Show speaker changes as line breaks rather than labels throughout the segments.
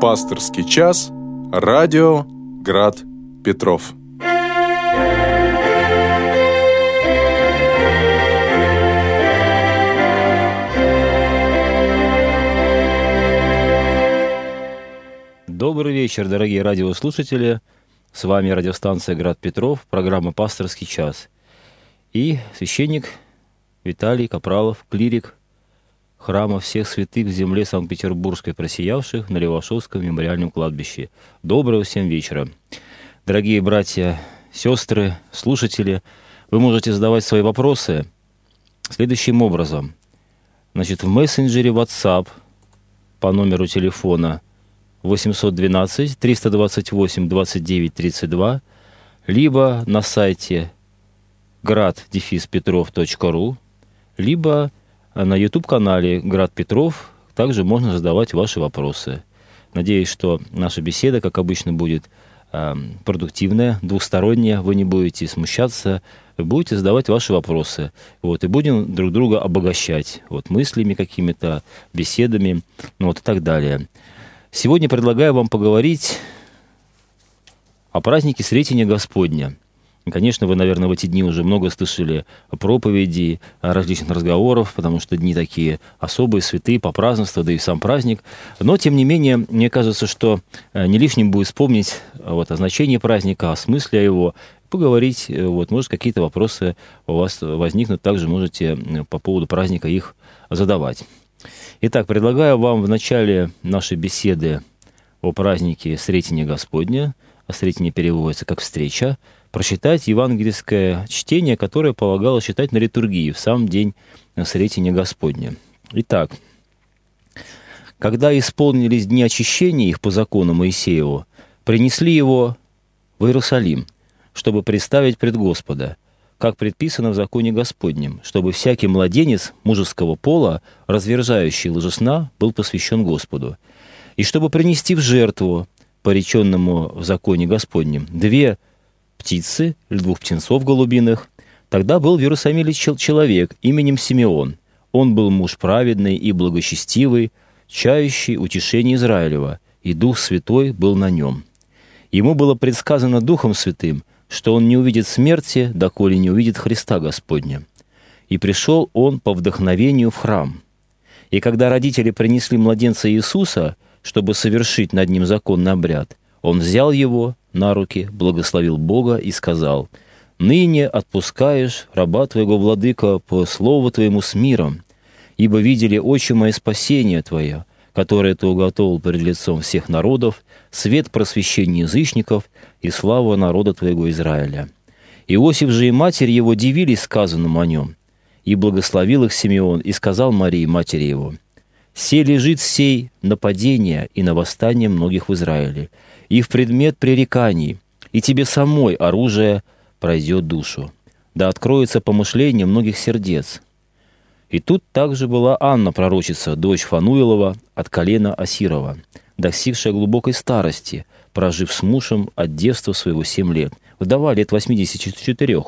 Пасторский час. Радио Град Петров.
Добрый вечер, дорогие радиослушатели. С вами радиостанция «Град Петров», программа «Пасторский час». И священник Виталий Капралов, клирик храма всех святых в земле Санкт-Петербургской просиявших на Левашовском мемориальном кладбище. Доброго всем вечера. Дорогие братья, сестры, слушатели, вы можете задавать свои вопросы следующим образом. Значит, в мессенджере WhatsApp по номеру телефона 812 328 29 32, либо на сайте grad-petrov.ru, либо на YouTube-канале «Град Петров» также можно задавать ваши вопросы. Надеюсь, что наша беседа, как обычно, будет э, продуктивная, двухсторонняя. Вы не будете смущаться, будете задавать ваши вопросы. Вот, и будем друг друга обогащать вот, мыслями какими-то, беседами ну, вот, и так далее. Сегодня предлагаю вам поговорить о празднике Сретения Господня – Конечно, вы, наверное, в эти дни уже много слышали проповедей, различных разговоров, потому что дни такие особые, святые, по празднеству, да и сам праздник. Но, тем не менее, мне кажется, что э, не лишним будет вспомнить э, вот, о значении праздника, о смысле его, поговорить, э, вот, может, какие-то вопросы у вас возникнут, также можете по поводу праздника их задавать. Итак, предлагаю вам в начале нашей беседы о празднике Сретения Господня, а Сретение переводится как «встреча», прочитать евангельское чтение, которое полагалось читать на литургии в сам день Сретения Господня. Итак, когда исполнились дни очищения их по закону Моисееву, принесли его в Иерусалим, чтобы представить пред Господа, как предписано в законе Господнем, чтобы всякий младенец мужеского пола, развержающий ложесна, был посвящен Господу, и чтобы принести в жертву, пореченному в законе Господнем, две птицы или двух птенцов голубиных. Тогда был в Иерусалиме человек именем Симеон. Он был муж праведный и благочестивый, чающий утешение Израилева, и Дух Святой был на нем. Ему было предсказано Духом Святым, что он не увидит смерти, доколе не увидит Христа Господня. И пришел он по вдохновению в храм. И когда родители принесли младенца Иисуса, чтобы совершить над ним законный обряд, он взял его на руки, благословил Бога и сказал, «Ныне отпускаешь раба твоего, владыка, по слову твоему с миром, ибо видели очи мои спасение твое, которое ты уготовил перед лицом всех народов, свет просвещения язычников и слава народа твоего Израиля». Иосиф же и матерь его дивились сказанному о нем, и благословил их Симеон, и сказал Марии, матери его, «Се лежит сей нападение и на восстание многих в Израиле, и в предмет пререканий, и тебе самой оружие пройдет душу. Да откроется помышление многих сердец. И тут также была Анна, пророчица, дочь Фануилова от колена Асирова, достигшая глубокой старости, прожив с мужем от детства своего семь лет, вдова лет 84,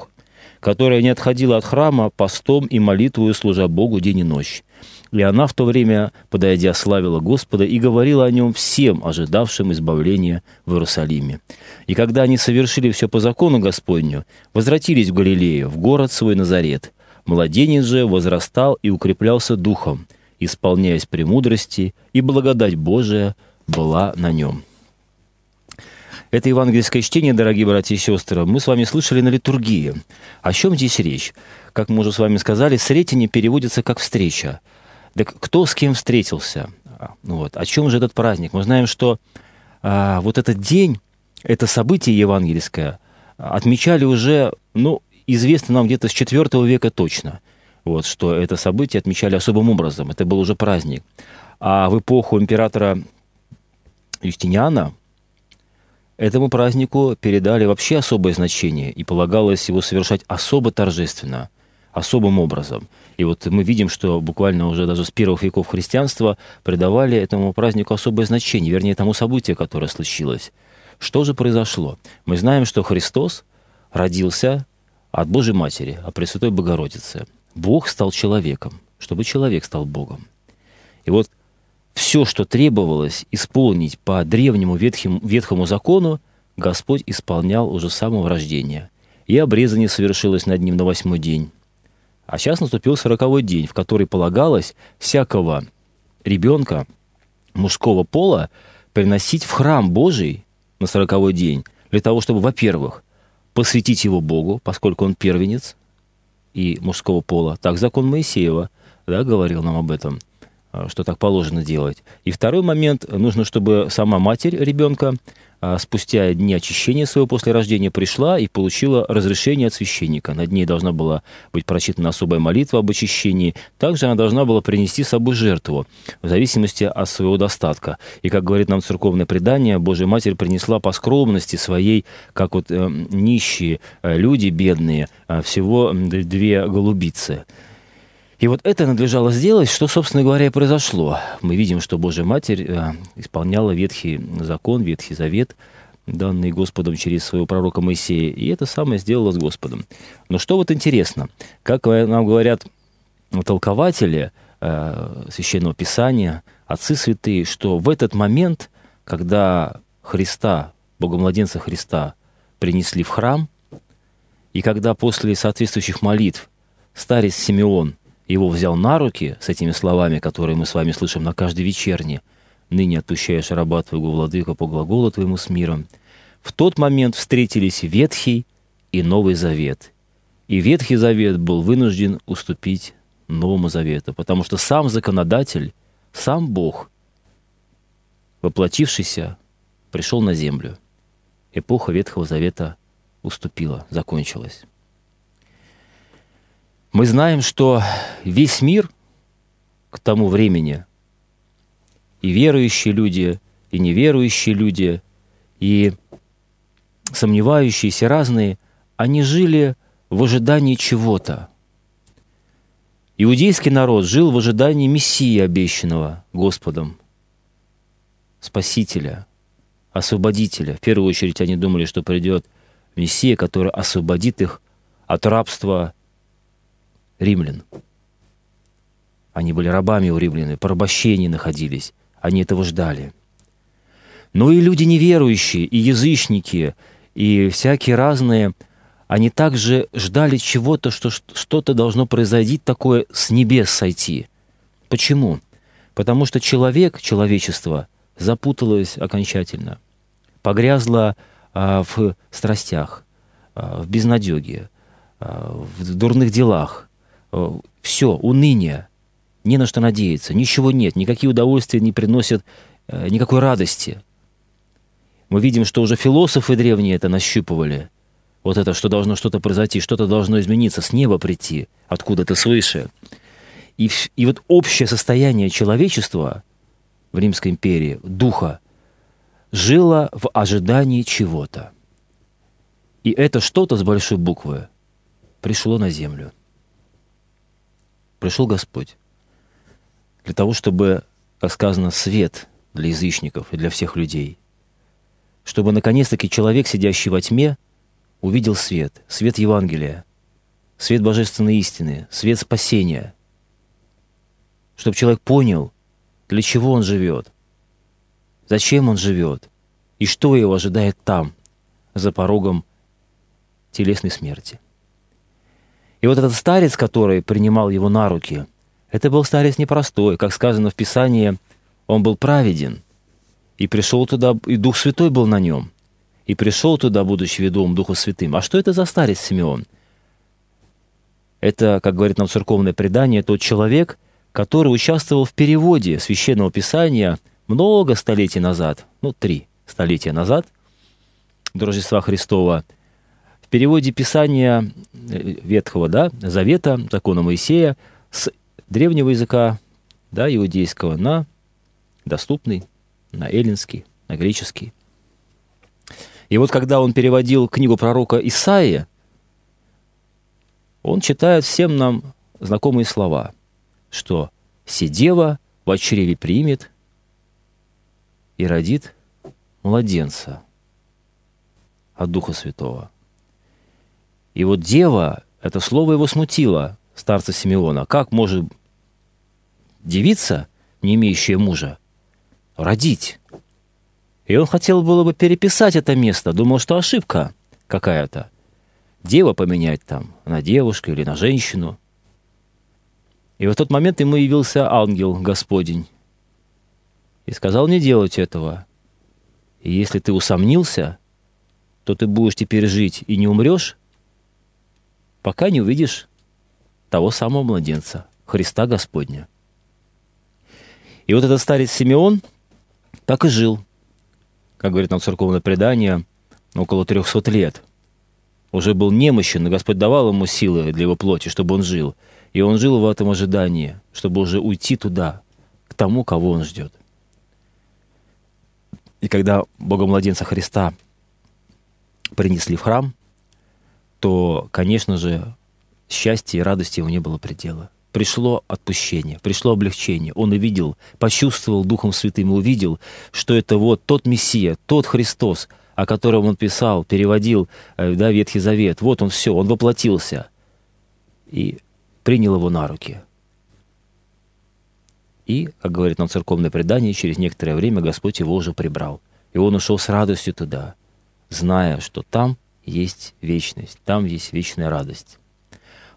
которая не отходила от храма постом и молитвою, служа Богу день и ночь. И она в то время, подойдя, славила Господа и говорила о нем всем, ожидавшим избавления в Иерусалиме. И когда они совершили все по закону Господню, возвратились в Галилею, в город свой Назарет. Младенец же возрастал и укреплялся духом, исполняясь премудрости, и благодать Божия была на нем. Это евангельское чтение, дорогие братья и сестры, мы с вами слышали на литургии. О чем здесь речь? Как мы уже с вами сказали, «сретение» переводится как «встреча». Так кто с кем встретился? Вот. О чем же этот праздник? Мы знаем, что а, вот этот день, это событие евангельское, отмечали уже, ну, известно нам где-то с IV века точно, вот, что это событие отмечали особым образом. Это был уже праздник. А в эпоху императора Юстиниана этому празднику передали вообще особое значение, и полагалось его совершать особо торжественно, особым образом – и вот мы видим, что буквально уже даже с первых веков христианства придавали этому празднику особое значение, вернее, тому событию, которое случилось. Что же произошло? Мы знаем, что Христос родился от Божьей Матери, от Пресвятой Богородицы. Бог стал человеком, чтобы человек стал Богом. И вот все, что требовалось исполнить по древнему ветхим, ветхому закону, Господь исполнял уже с самого рождения. И обрезание совершилось над ним на восьмой день. А сейчас наступил сороковой день, в который полагалось всякого ребенка мужского пола приносить в храм Божий на сороковой день для того, чтобы, во-первых, посвятить его Богу, поскольку он первенец и мужского пола. Так закон Моисеева да, говорил нам об этом, а, что так положено делать. И второй момент, нужно, чтобы сама матерь ребенка спустя дни очищения своего после рождения пришла и получила разрешение от священника. Над ней должна была быть прочитана особая молитва об очищении. Также она должна была принести с собой жертву, в зависимости от своего достатка. И, как говорит нам церковное предание, Божья Матерь принесла по скромности своей, как вот э, нищие э, люди, бедные, э, всего две голубицы – и вот это надлежало сделать, что, собственно говоря, и произошло. Мы видим, что Божья Матерь э, исполняла Ветхий закон, Ветхий Завет, данный Господом через своего пророка Моисея, и это самое сделала с Господом. Но что вот интересно, как нам говорят толкователи э, Священного Писания, отцы святые, что в этот момент, когда Христа, Богомладенца Христа, принесли в храм, и когда после соответствующих молитв старец Симеон – его взял на руки с этими словами, которые мы с вами слышим на каждой вечерне, «Ныне отпущаешь раба твоего, владыка, по глаголу твоему с миром», в тот момент встретились Ветхий и Новый Завет. И Ветхий Завет был вынужден уступить Новому Завету, потому что сам законодатель, сам Бог, воплотившийся, пришел на землю. Эпоха Ветхого Завета уступила, закончилась. Мы знаем, что весь мир к тому времени, и верующие люди, и неверующие люди, и сомневающиеся разные, они жили в ожидании чего-то. Иудейский народ жил в ожидании Мессии, обещанного Господом, Спасителя, Освободителя. В первую очередь они думали, что придет Мессия, который освободит их от рабства римлян. Они были рабами у римлян, порабощении находились. Они этого ждали. Но и люди неверующие, и язычники, и всякие разные, они также ждали чего-то, что что-то должно произойти такое с небес сойти. Почему? Потому что человек, человечество, запуталось окончательно, погрязло а, в страстях, а, в безнадеге, а, в дурных делах, все, уныние, не на что надеяться, ничего нет, никакие удовольствия не приносят э, никакой радости. Мы видим, что уже философы древние это нащупывали. Вот это, что должно что-то произойти, что-то должно измениться, с неба прийти, откуда-то свыше. И, и вот общее состояние человечества в Римской империи, духа, жило в ожидании чего-то. И это что-то с большой буквы пришло на землю пришел Господь для того, чтобы, как сказано, свет для язычников и для всех людей, чтобы наконец-таки человек, сидящий во тьме, увидел свет, свет Евангелия, свет божественной истины, свет спасения, чтобы человек понял, для чего он живет, зачем он живет и что его ожидает там, за порогом телесной смерти. И вот этот старец, который принимал его на руки, это был старец непростой. Как сказано в Писании, он был праведен. И пришел туда, и Дух Святой был на нем. И пришел туда, будучи ведом Духу Святым. А что это за старец Симеон? Это, как говорит нам церковное предание, тот человек, который участвовал в переводе Священного Писания много столетий назад, ну, три столетия назад, до Рождества Христова – в переводе Писания э, Ветхого да, Завета, закона Моисея, с древнего языка да, иудейского на доступный, на эллинский, на греческий. И вот когда он переводил книгу пророка Исаия, он читает всем нам знакомые слова, что «Сидева в чреве примет и родит младенца от Духа Святого». И вот дева, это слово его смутило, старца Симеона. Как может девица, не имеющая мужа, родить. И он хотел было бы переписать это место, думал, что ошибка какая-то. Дева поменять там на девушку или на женщину. И в тот момент ему явился ангел Господень и сказал не делать этого. И если ты усомнился, то ты будешь теперь жить и не умрешь, пока не увидишь того самого младенца, Христа Господня. И вот этот старец Симеон так и жил, как говорит нам церковное предание, около 300 лет. Уже был немощен, и Господь давал ему силы для его плоти, чтобы он жил. И он жил в этом ожидании, чтобы уже уйти туда, к тому, кого он ждет. И когда Бога-младенца Христа принесли в храм, то, конечно же, счастья и радости его не было предела. Пришло отпущение, пришло облегчение. Он увидел, почувствовал Духом Святым и увидел, что это вот тот Мессия, тот Христос, о котором он писал, переводил э, да, Ветхий Завет. Вот он все, он воплотился. И принял его на руки. И, как говорит нам церковное предание, через некоторое время Господь его уже прибрал. И он ушел с радостью туда, зная, что там есть вечность, там есть вечная радость.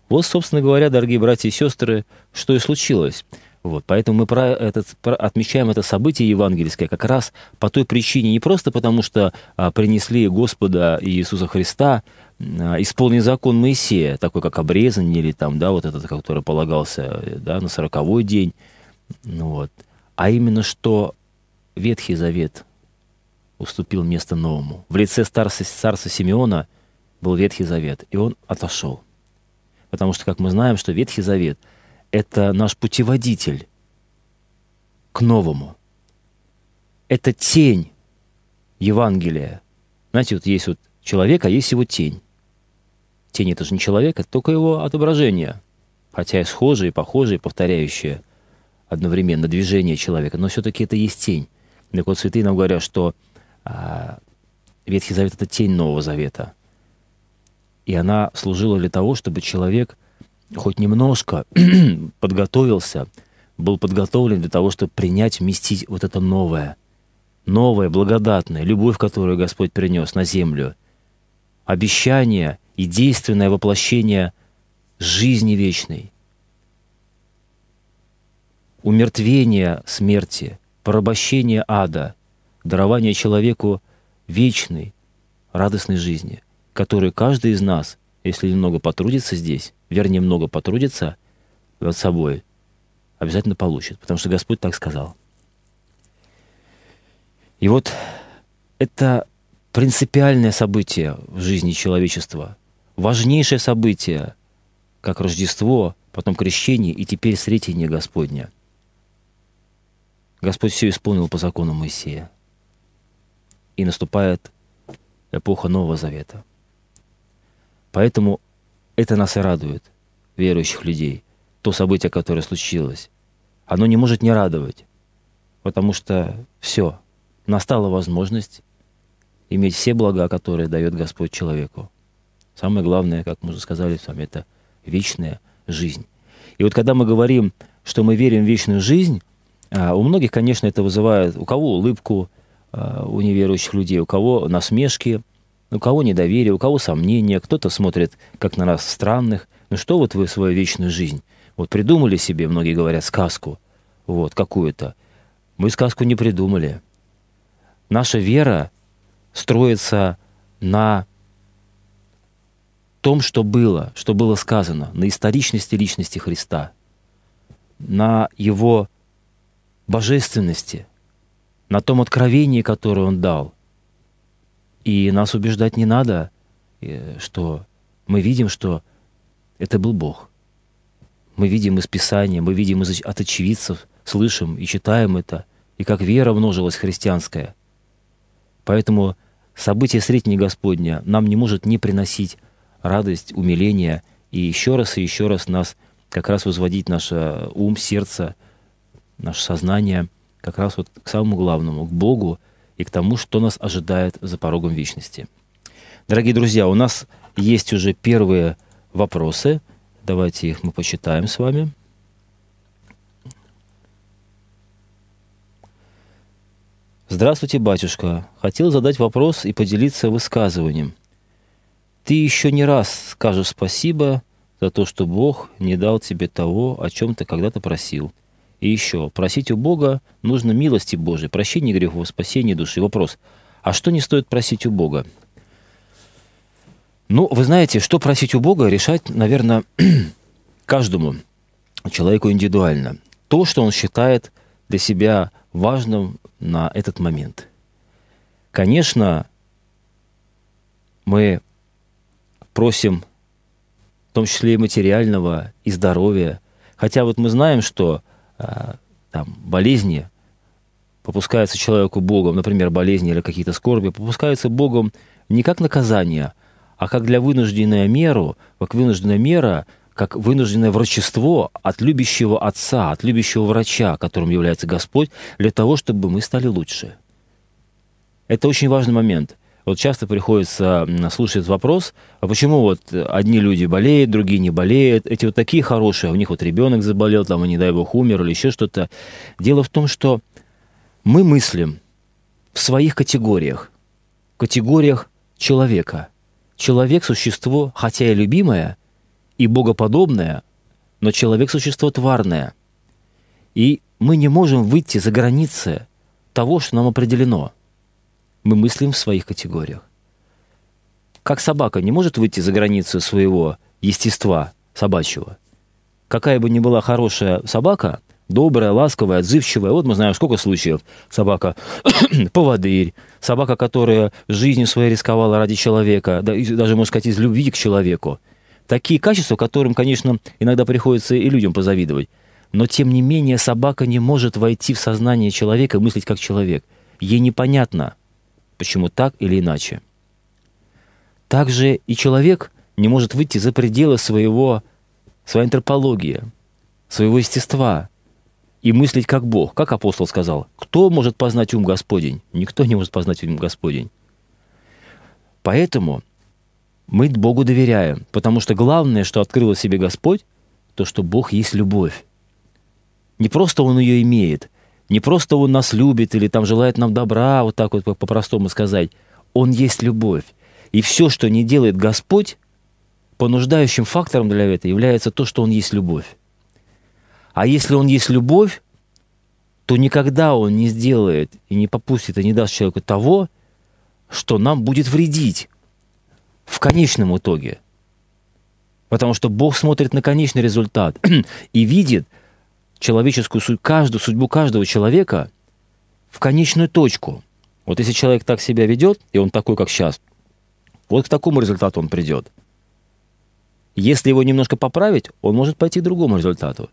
Вот, собственно говоря, дорогие братья и сестры, что и случилось. Вот, поэтому мы про этот, про, отмечаем это событие евангельское как раз по той причине, не просто потому, что а, принесли Господа Иисуса Христа, а, исполнен закон Моисея, такой как обрезание или там, да, вот этот, который полагался да, на сороковой день, ну, вот, а именно что Ветхий Завет уступил место новому. В лице старца, царства Симеона был Ветхий Завет, и он отошел. Потому что, как мы знаем, что Ветхий Завет — это наш путеводитель к новому. Это тень Евангелия. Знаете, вот есть вот человек, а есть его тень. Тень — это же не человек, это только его отображение. Хотя и схожие, похожие, повторяющие одновременно движение человека, но все-таки это есть тень. Так вот, святые нам говорят, что а, Ветхий Завет — это тень Нового Завета. И она служила для того, чтобы человек хоть немножко подготовился, был подготовлен для того, чтобы принять, вместить вот это новое, новое, благодатное, любовь, которую Господь принес на землю, обещание и действенное воплощение жизни вечной, умертвение смерти, порабощение ада — дарование человеку вечной, радостной жизни, которую каждый из нас, если немного потрудится здесь, вернее, много потрудится над собой, обязательно получит, потому что Господь так сказал. И вот это принципиальное событие в жизни человечества, важнейшее событие, как Рождество, потом крещение и теперь Сретение Господня. Господь все исполнил по закону Моисея и наступает эпоха Нового Завета. Поэтому это нас и радует, верующих людей, то событие, которое случилось. Оно не может не радовать, потому что все, настала возможность иметь все блага, которые дает Господь человеку. Самое главное, как мы уже сказали с вами, это вечная жизнь. И вот когда мы говорим, что мы верим в вечную жизнь, а, у многих, конечно, это вызывает у кого улыбку, у неверующих людей, у кого насмешки, у кого недоверие, у кого сомнения, кто-то смотрит как на нас странных. Ну что вот вы свою вечную жизнь? Вот придумали себе, многие говорят, сказку, вот, какую-то. Мы сказку не придумали. Наша вера строится на том, что было, что было сказано, на историчности личности Христа, на Его божественности, на том откровении, которое Он дал. И нас убеждать не надо, э, что мы видим, что это был Бог. Мы видим из Писания, мы видим из, от очевидцев, слышим и читаем это, и как вера множилась христианская. Поэтому событие Средней Господня нам не может не приносить радость, умиление, и еще раз и еще раз нас как раз возводить наш ум, сердце, наше сознание – как раз вот к самому главному, к Богу и к тому, что нас ожидает за порогом вечности. Дорогие друзья, у нас есть уже первые вопросы. Давайте их мы почитаем с вами. Здравствуйте, батюшка. Хотел задать вопрос и поделиться высказыванием. Ты еще не раз скажешь спасибо за то, что Бог не дал тебе того, о чем ты когда-то просил. И еще, просить у Бога нужно милости Божией, прощения грехов, спасения души. Вопрос, а что не стоит просить у Бога? Ну, вы знаете, что просить у Бога, решать, наверное, каждому человеку индивидуально. То, что он считает для себя важным на этот момент. Конечно, мы просим в том числе и материального, и здоровья. Хотя вот мы знаем, что там, болезни попускаются человеку Богом, например, болезни или какие-то скорби, попускаются Богом не как наказание, а как для вынужденная меру, как вынужденная мера, как вынужденное врачество от любящего отца, от любящего врача, которым является Господь, для того, чтобы мы стали лучше. Это очень важный момент. Вот часто приходится слушать вопрос, а почему вот одни люди болеют, другие не болеют, эти вот такие хорошие, а у них вот ребенок заболел, там, и не дай бог умер или еще что-то. Дело в том, что мы мыслим в своих категориях, категориях человека. Человек – существо, хотя и любимое, и богоподобное, но человек – существо тварное. И мы не можем выйти за границы того, что нам определено – мы мыслим в своих категориях. Как собака не может выйти за границу своего естества собачьего. Какая бы ни была хорошая собака, добрая, ласковая, отзывчивая. Вот мы знаем, сколько случаев. Собака поводырь, собака, которая жизнью своей рисковала ради человека, да, даже, можно сказать, из любви к человеку. Такие качества, которым, конечно, иногда приходится и людям позавидовать. Но, тем не менее, собака не может войти в сознание человека и мыслить как человек. Ей непонятно, почему так или иначе. Также и человек не может выйти за пределы своего, своей антропологии, своего естества и мыслить как Бог. Как апостол сказал, кто может познать ум Господень? Никто не может познать ум Господень. Поэтому мы Богу доверяем, потому что главное, что открыл себе Господь, то, что Бог есть любовь. Не просто Он ее имеет – не просто Он нас любит или там желает нам добра, вот так вот по-простому сказать. Он есть любовь. И все, что не делает Господь, понуждающим фактором для этого является то, что Он есть любовь. А если Он есть любовь, то никогда Он не сделает и не попустит и не даст человеку того, что нам будет вредить в конечном итоге. Потому что Бог смотрит на конечный результат и видит – человеческую судьбу, каждую судьбу каждого человека в конечную точку. Вот если человек так себя ведет, и он такой, как сейчас, вот к такому результату он придет. Если его немножко поправить, он может пойти к другому результату.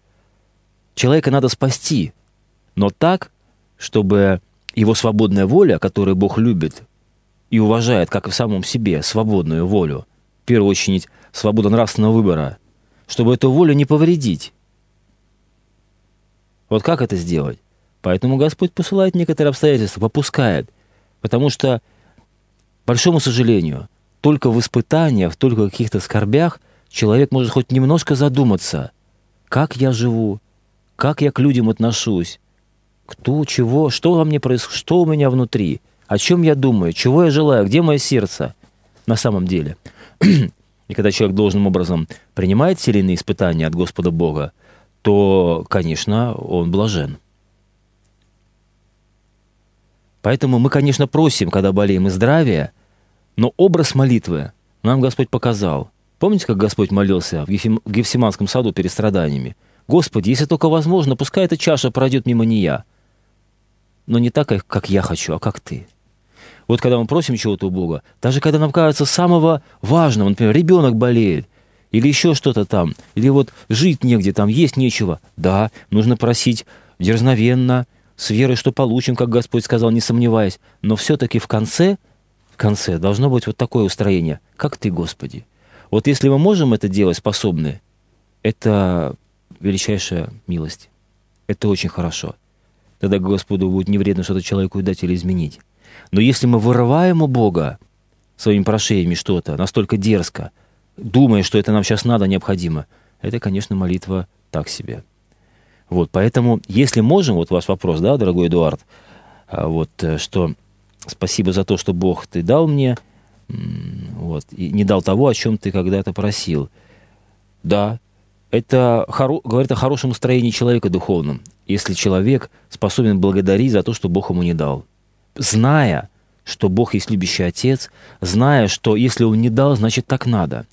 Человека надо спасти, но так, чтобы его свободная воля, которую Бог любит и уважает, как и в самом себе, свободную волю, в первую очередь, свободу нравственного выбора, чтобы эту волю не повредить, вот как это сделать? Поэтому Господь посылает некоторые обстоятельства, попускает. Потому что, большому сожалению, только в испытаниях, только в каких-то скорбях человек может хоть немножко задуматься, как я живу, как я к людям отношусь, кто, чего, что во мне происходит, что у меня внутри, о чем я думаю, чего я желаю, где мое сердце на самом деле. И когда человек должным образом принимает те или иные испытания от Господа Бога, то, конечно, он блажен. Поэтому мы, конечно, просим, когда болеем и здравия, но образ молитвы нам Господь показал. Помните, как Господь молился в Гефсиманском саду перед страданиями? «Господи, если только возможно, пускай эта чаша пройдет мимо нея, но не так, как я хочу, а как ты». Вот когда мы просим чего-то у Бога, даже когда нам кажется самого важного, например, ребенок болеет, или еще что-то там, или вот жить негде, там есть нечего. Да, нужно просить дерзновенно, с верой, что получим, как Господь сказал, не сомневаясь. Но все-таки в конце, в конце должно быть вот такое устроение, как Ты, Господи. Вот если мы можем это делать, способны, это величайшая милость. Это очень хорошо. Тогда Господу будет не вредно что-то человеку дать или изменить. Но если мы вырываем у Бога своими прошениями что-то настолько дерзко, думая, что это нам сейчас надо, необходимо, это, конечно, молитва так себе. Вот, поэтому, если можем, вот ваш вопрос, да, дорогой Эдуард, а, вот, э, что спасибо за то, что Бог ты дал мне, вот, и не дал того, о чем ты когда-то просил. Да, это хоро... говорит о хорошем настроении человека духовном, если человек способен благодарить за то, что Бог ему не дал. Зная, что Бог есть любящий Отец, зная, что если Он не дал, значит так надо.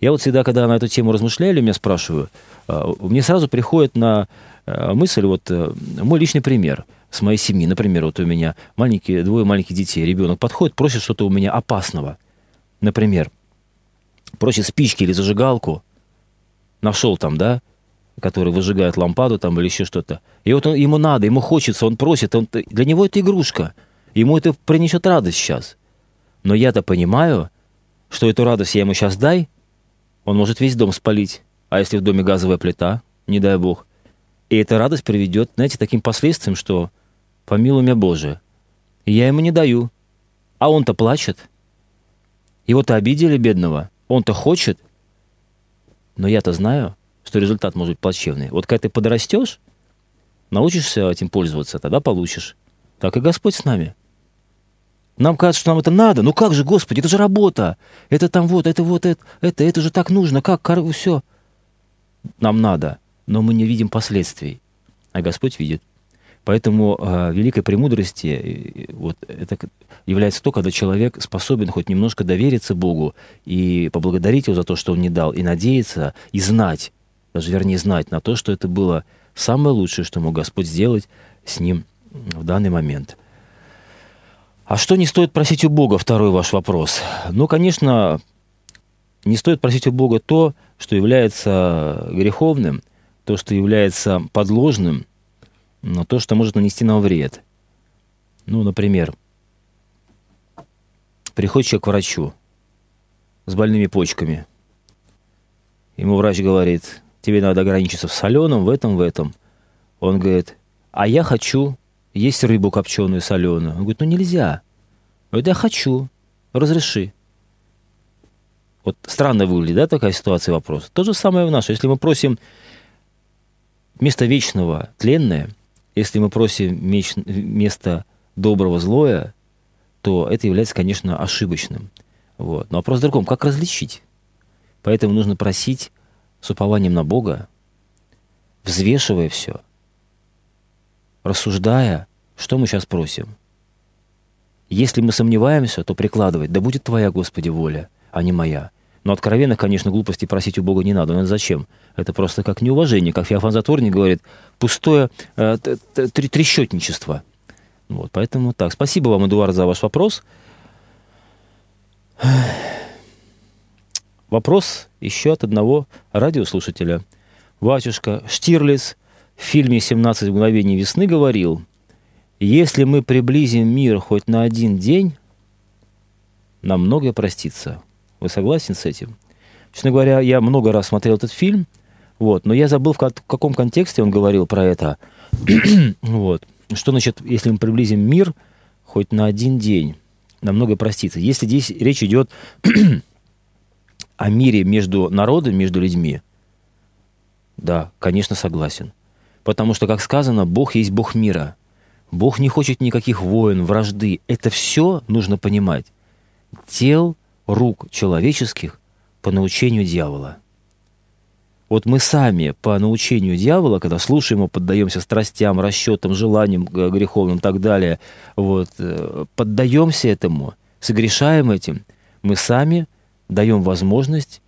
Я вот всегда, когда на эту тему размышляю, меня спрашиваю, а, мне сразу приходит на а, мысль вот э, мой личный пример с моей семьи. Например, вот у меня маленькие, двое маленьких детей, ребенок подходит, просит что-то у меня опасного. Например, просит спички или зажигалку, нашел там, да, который выжигает лампаду там или еще что-то. И вот он, ему надо, ему хочется, он просит, он, для него это игрушка. Ему это принесет радость сейчас. Но я-то понимаю, что эту радость я ему сейчас дай, он может весь дом спалить. А если в доме газовая плита, не дай бог. И эта радость приведет, знаете, таким последствиям, что помилуй меня Боже. Я ему не даю. А он-то плачет. Его-то обидели, бедного. Он-то хочет. Но я-то знаю, что результат может быть плачевный. Вот когда ты подрастешь, научишься этим пользоваться, тогда получишь. Так и Господь с нами. Нам кажется, что нам это надо. Ну как же, Господи, это же работа. Это там вот, это вот, это, это, это же так нужно. Как, все. Нам надо, но мы не видим последствий. А Господь видит. Поэтому э, великой премудрости вот, это является то, когда человек способен хоть немножко довериться Богу и поблагодарить Его за то, что Он не дал, и надеяться, и знать, даже вернее знать на то, что это было самое лучшее, что мог Господь сделать с ним в данный момент. А что не стоит просить у Бога? Второй ваш вопрос. Ну, конечно, не стоит просить у Бога то, что является греховным, то, что является подложным, но то, что может нанести нам вред. Ну, например, приходит человек к врачу с больными почками. Ему врач говорит, тебе надо ограничиться в соленом, в этом, в этом. Он говорит, а я хочу есть рыбу копченую, соленую. Он говорит, ну нельзя. я хочу, разреши. Вот странно выглядит, да, такая ситуация, вопрос. То же самое в нашей. Если мы просим место вечного тленное, если мы просим место доброго злое, то это является, конечно, ошибочным. Вот. Но вопрос в другом, как различить? Поэтому нужно просить с упованием на Бога, взвешивая все – рассуждая, что мы сейчас просим. Если мы сомневаемся, то прикладывать, да будет Твоя, Господи, воля, а не моя. Но откровенно, конечно, глупости просить у Бога не надо. Но зачем? Это просто как неуважение, как Феофан Затворник говорит, пустое э, трещотничество. Вот, поэтому так. Спасибо вам, Эдуард, за ваш вопрос. Вопрос еще от одного радиослушателя. Батюшка Штирлиц в фильме «17 мгновений весны» говорил, «Если мы приблизим мир хоть на один день, нам многое простится». Вы согласен с этим? Честно говоря, я много раз смотрел этот фильм, вот, но я забыл, в каком контексте он говорил про это. вот. Что значит, если мы приблизим мир хоть на один день, нам многое простится. Если здесь речь идет о мире между народами, между людьми, да, конечно, согласен. Потому что, как сказано, Бог есть Бог мира. Бог не хочет никаких войн, вражды. Это все нужно понимать. Тел рук человеческих по научению дьявола. Вот мы сами по научению дьявола, когда слушаем его, поддаемся страстям, расчетам, желаниям греховным и так далее, вот, э, поддаемся этому, согрешаем этим, мы сами даем возможность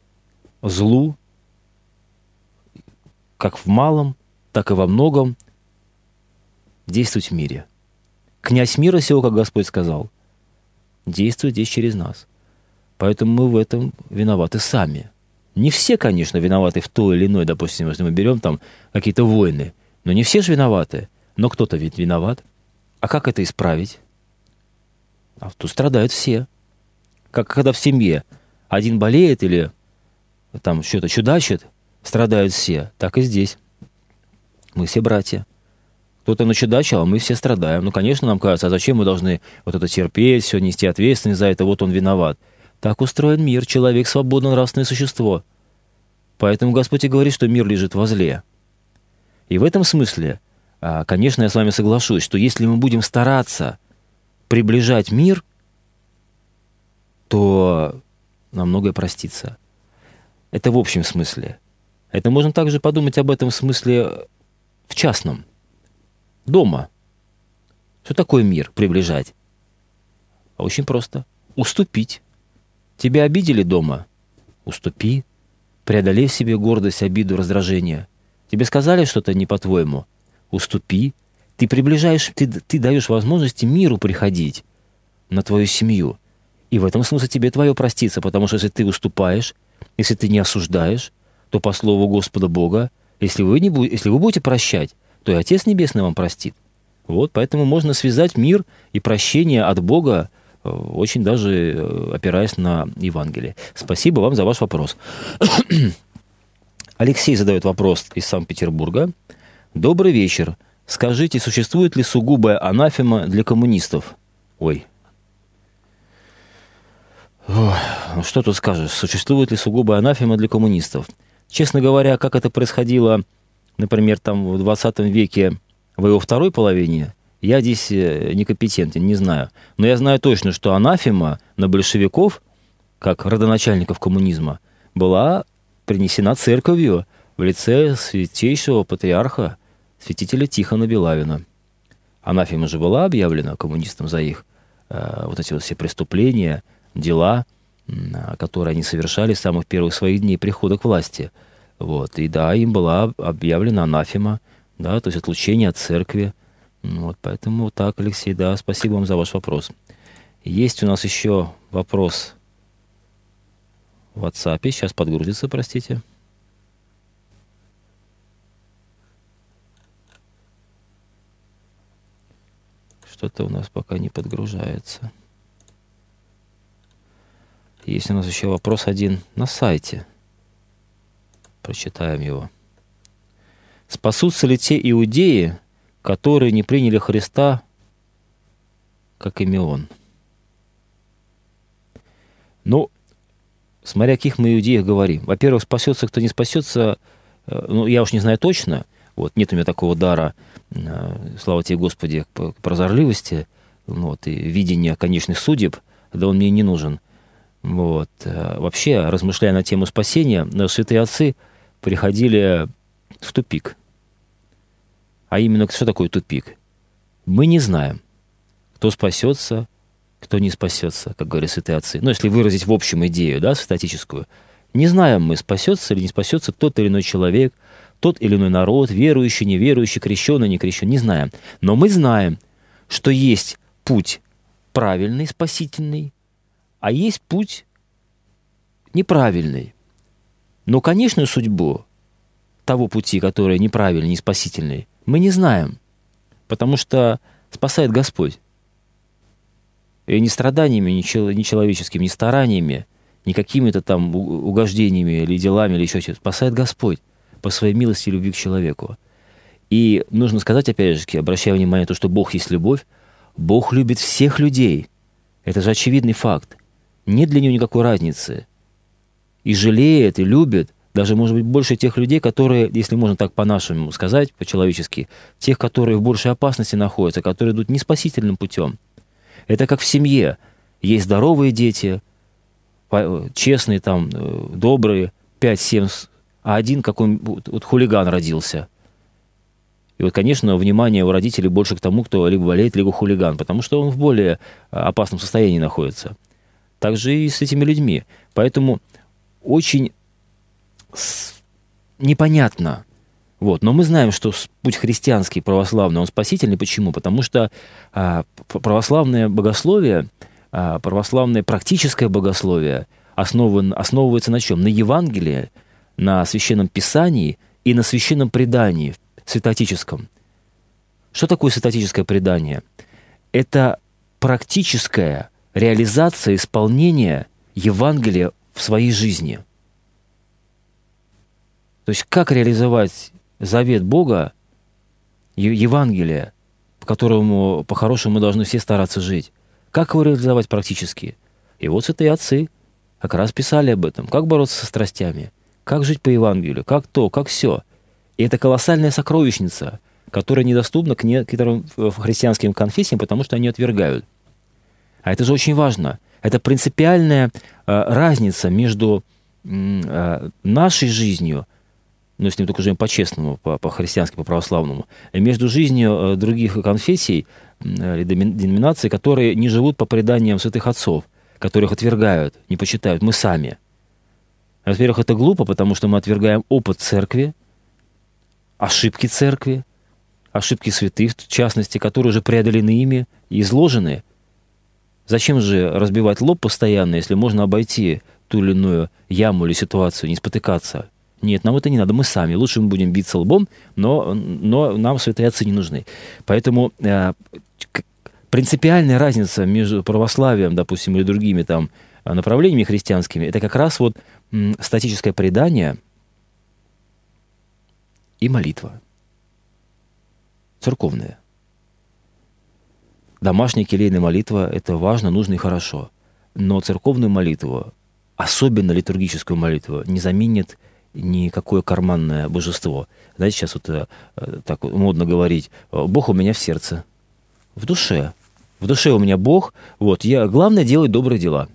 злу, как в малом, так и во многом действовать в мире. Князь мира сего, как Господь сказал, действует здесь через нас. Поэтому мы в этом виноваты сами. Не все, конечно, виноваты в той или иной, допустим, если мы берем там какие-то войны. Но не все же виноваты. Но кто-то ведь виноват. А как это исправить? А тут страдают все. Как когда в семье один болеет или там что-то чудачит, страдают все. Так и здесь. Мы все братья. Кто-то начудачил, а мы все страдаем. Ну, конечно, нам кажется, а зачем мы должны вот это терпеть, все нести ответственность за это, вот он виноват. Так устроен мир, человек свободно нравственное существо. Поэтому Господь и говорит, что мир лежит возле. И в этом смысле а, конечно, я с вами соглашусь, что если мы будем стараться приближать мир, то нам многое простится. Это в общем смысле. Это можно также подумать об этом в смысле в частном. Дома. Что такое мир приближать? Очень просто. Уступить. Тебя обидели дома? Уступи. Преодолей в себе гордость, обиду, раздражение. Тебе сказали что-то не по-твоему? Уступи. Ты приближаешь, ты, ты даешь возможности миру приходить на твою семью. И в этом смысле тебе твое проститься, потому что если ты уступаешь, если ты не осуждаешь, то по слову Господа Бога, если вы, не будете, если вы будете прощать, то и Отец Небесный вам простит. Вот, поэтому можно связать мир и прощение от Бога, э, очень даже э, опираясь на Евангелие. Спасибо вам за ваш вопрос. Алексей задает вопрос из Санкт-Петербурга. Добрый вечер. Скажите, существует ли сугубая анафема для коммунистов? Ой. Ой, ну что тут скажешь? Существует ли сугубая анафема для коммунистов? Честно говоря, как это происходило, например, там в 20 веке, в его второй половине, я здесь э, некомпетентен, не знаю. Но я знаю точно, что анафема на большевиков, как родоначальников коммунизма, была принесена церковью в лице святейшего патриарха, святителя Тихона Белавина. Анафема же была объявлена коммунистам за их э, вот эти вот все преступления, дела, которые они совершали с самых первых своих дней прихода к власти. Вот. И да, им была объявлена анафема, да, то есть отлучение от церкви. Вот, поэтому так, Алексей, да, спасибо вам за ваш вопрос. Есть у нас еще вопрос в WhatsApp. Сейчас подгрузится, простите. Что-то у нас пока не подгружается. Есть у нас еще вопрос один на сайте. Прочитаем его. Спасутся ли те иудеи, которые не приняли Христа, как ими он? Ну, смотря каких мы иудеях говорим. Во-первых, спасется, кто не спасется, э, ну, я уж не знаю точно, вот, нет у меня такого дара, э, слава тебе, Господи, прозорливости, вот, и видения конечных судеб, да он мне не нужен. Вот. Э, вообще, размышляя на тему спасения, святые отцы приходили в тупик. А именно, что такое тупик? Мы не знаем, кто спасется, кто не спасется, как говорят святые отцы. Ну, если выразить в общем идею, да, статическую. Не знаем мы, спасется или не спасется тот или иной человек, тот или иной народ, верующий, неверующий, крещенный, не крещенный, не знаем. Но мы знаем, что есть путь правильный, спасительный, а есть путь неправильный. Но конечную судьбу того пути, который неправильный, не спасительный, мы не знаем, потому что спасает Господь. И ни страданиями, ни, человеческими, ни стараниями, ни какими-то там угождениями или делами, или еще что-то. Спасает Господь по своей милости и любви к человеку. И нужно сказать, опять же, обращая внимание на то, что Бог есть любовь, Бог любит всех людей. Это же очевидный факт. Нет для него никакой разницы. И жалеет, и любит, даже, может быть, больше тех людей, которые, если можно так по-нашему сказать, по-человечески, тех, которые в большей опасности находятся, которые идут не спасительным путем – это как в семье. Есть здоровые дети, честные там, э, добрые, 5-7, а один какой вот хулиган родился. И вот, конечно, внимание у родителей больше к тому, кто либо болеет, либо хулиган, потому что он в более а, опасном состоянии находится. Так же и с этими людьми. Поэтому очень непонятно, вот. Но мы знаем, что путь христианский, православный, он спасительный. Почему? Потому что а, православное богословие, а, православное практическое богословие основан, основывается на чем? На Евангелии, на Священном Писании и на Священном Предании, святотическом. Что такое святотическое предание? Это практическая реализация, исполнение Евангелия в своей жизни. То есть как реализовать завет Бога, Евангелие, по которому, по-хорошему, мы должны все стараться жить. Как его реализовать практически? И вот святые отцы как раз писали об этом. Как бороться со страстями? Как жить по Евангелию? Как то? Как все? И это колоссальная сокровищница, которое недоступно к некоторым христианским конфессиям, потому что они отвергают. А это же очень важно. Это принципиальная разница между нашей жизнью ну, если мы только живем по-честному, по-христиански, по-православному, между жизнью других конфессий или деноминаций, которые не живут по преданиям святых отцов, которых отвергают, не почитают, мы сами. Во-первых, это глупо, потому что мы отвергаем опыт церкви, ошибки церкви, ошибки святых, в частности, которые уже преодолены ими и изложены. Зачем же разбивать лоб постоянно, если можно обойти ту или иную яму или ситуацию, не спотыкаться? Нет, нам это не надо, мы сами. Лучше мы будем биться лбом, но, но нам святые отцы не нужны. Поэтому э, принципиальная разница между православием, допустим, или другими там направлениями христианскими, это как раз вот статическое предание и молитва. Церковная. Домашняя келейная молитва – это важно, нужно и хорошо. Но церковную молитву, особенно литургическую молитву, не заменит никакое карманное божество. Знаете, сейчас вот э, так модно говорить, Бог у меня в сердце, в душе. В душе у меня Бог, вот, я, главное делать добрые дела.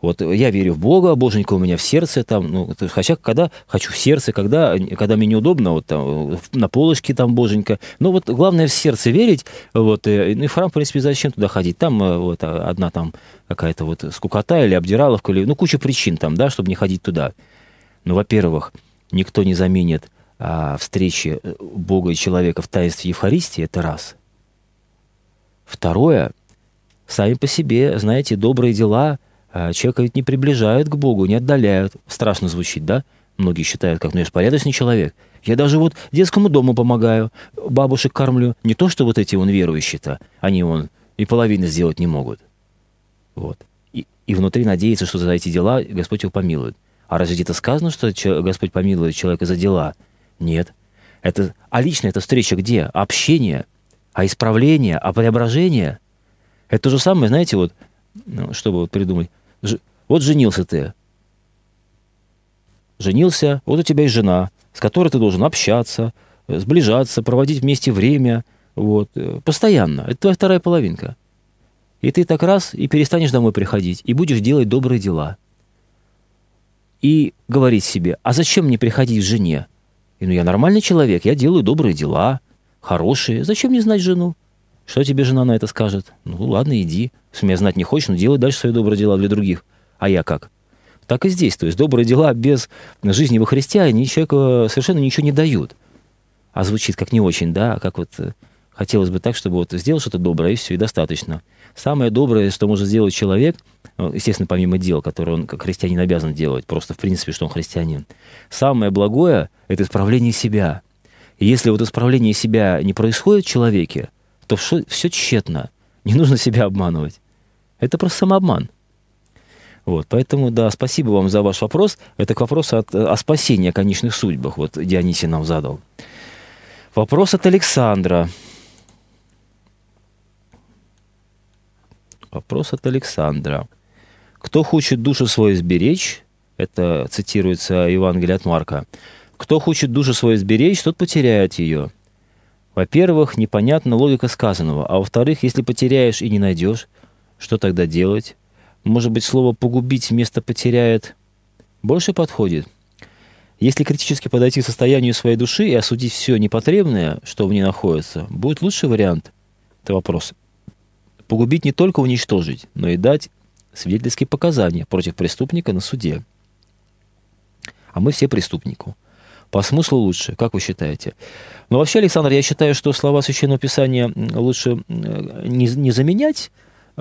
Вот я верю в Бога, Боженька у меня в сердце, там, ну, хотя когда хочу в сердце, когда, когда мне неудобно, вот там, на полочке там Боженька. Но вот главное в сердце верить, вот, и, ну, и в храм, в принципе, зачем туда ходить? Там э, вот одна там какая-то вот скукота или обдираловка, или, ну, куча причин там, да, чтобы не ходить туда. Ну, во-первых, никто не заменит а, встречи э, Бога и человека в таинстве Евхаристии, это раз. Второе, сами по себе, знаете, добрые дела а, человека ведь не приближают к Богу, не отдаляют. Страшно звучит, да? Многие считают, как, ну я же порядочный человек. Я даже вот детскому дому помогаю, бабушек кормлю. Не то, что вот эти он верующие-то, они он и половины сделать не могут. Вот. И, и внутри надеется, что за эти дела Господь его помилует. А разве где-то сказано, что Господь помилует человека за дела? Нет. Это, а лично эта встреча где? Общение, а исправление, а преображение? Это то же самое, знаете, вот, ну, чтобы вот придумать. Вот женился ты. Женился, вот у тебя есть жена, с которой ты должен общаться, сближаться, проводить вместе время, вот, э, постоянно. Это твоя вторая половинка. И ты так раз и перестанешь домой приходить, и будешь делать добрые дела – и говорить себе, а зачем мне приходить к жене? И, ну, я нормальный человек, я делаю добрые дела, хорошие. Зачем мне знать жену? Что тебе жена на это скажет? Ну, ладно, иди. Если меня знать не хочешь, ну, делай дальше свои добрые дела для других. А я как? Так и здесь. То есть добрые дела без жизни во Христе, они человеку совершенно ничего не дают. А звучит как не очень, да, как вот э, хотелось бы так, чтобы вот сделал что-то доброе, и все, и достаточно. Самое доброе, что может сделать человек, ну, естественно, помимо дел, которые он как христианин обязан делать, просто в принципе, что он христианин, самое благое – это исправление себя. И если вот исправление себя не происходит в человеке, то все тщетно. Не нужно себя обманывать. Это просто самообман. Вот, поэтому, да, спасибо вам за ваш вопрос. Это к вопросу от, о спасении, о конечных судьбах. Вот Дионисий нам задал. Вопрос от Александра. Вопрос от Александра. Кто хочет душу свою сберечь, это цитируется Евангелие от Марка, кто хочет душу свою сберечь, тот потеряет ее. Во-первых, непонятна логика сказанного, а во-вторых, если потеряешь и не найдешь, что тогда делать? Может быть, слово «погубить» вместо «потеряет» больше подходит? Если критически подойти к состоянию своей души и осудить все непотребное, что в ней находится, будет лучший вариант? Это вопрос. Погубить не только уничтожить, но и дать свидетельские показания против преступника на суде. А мы все преступнику. По смыслу лучше, как вы считаете? Но ну, вообще, Александр, я считаю, что слова Священного Писания лучше не, не заменять,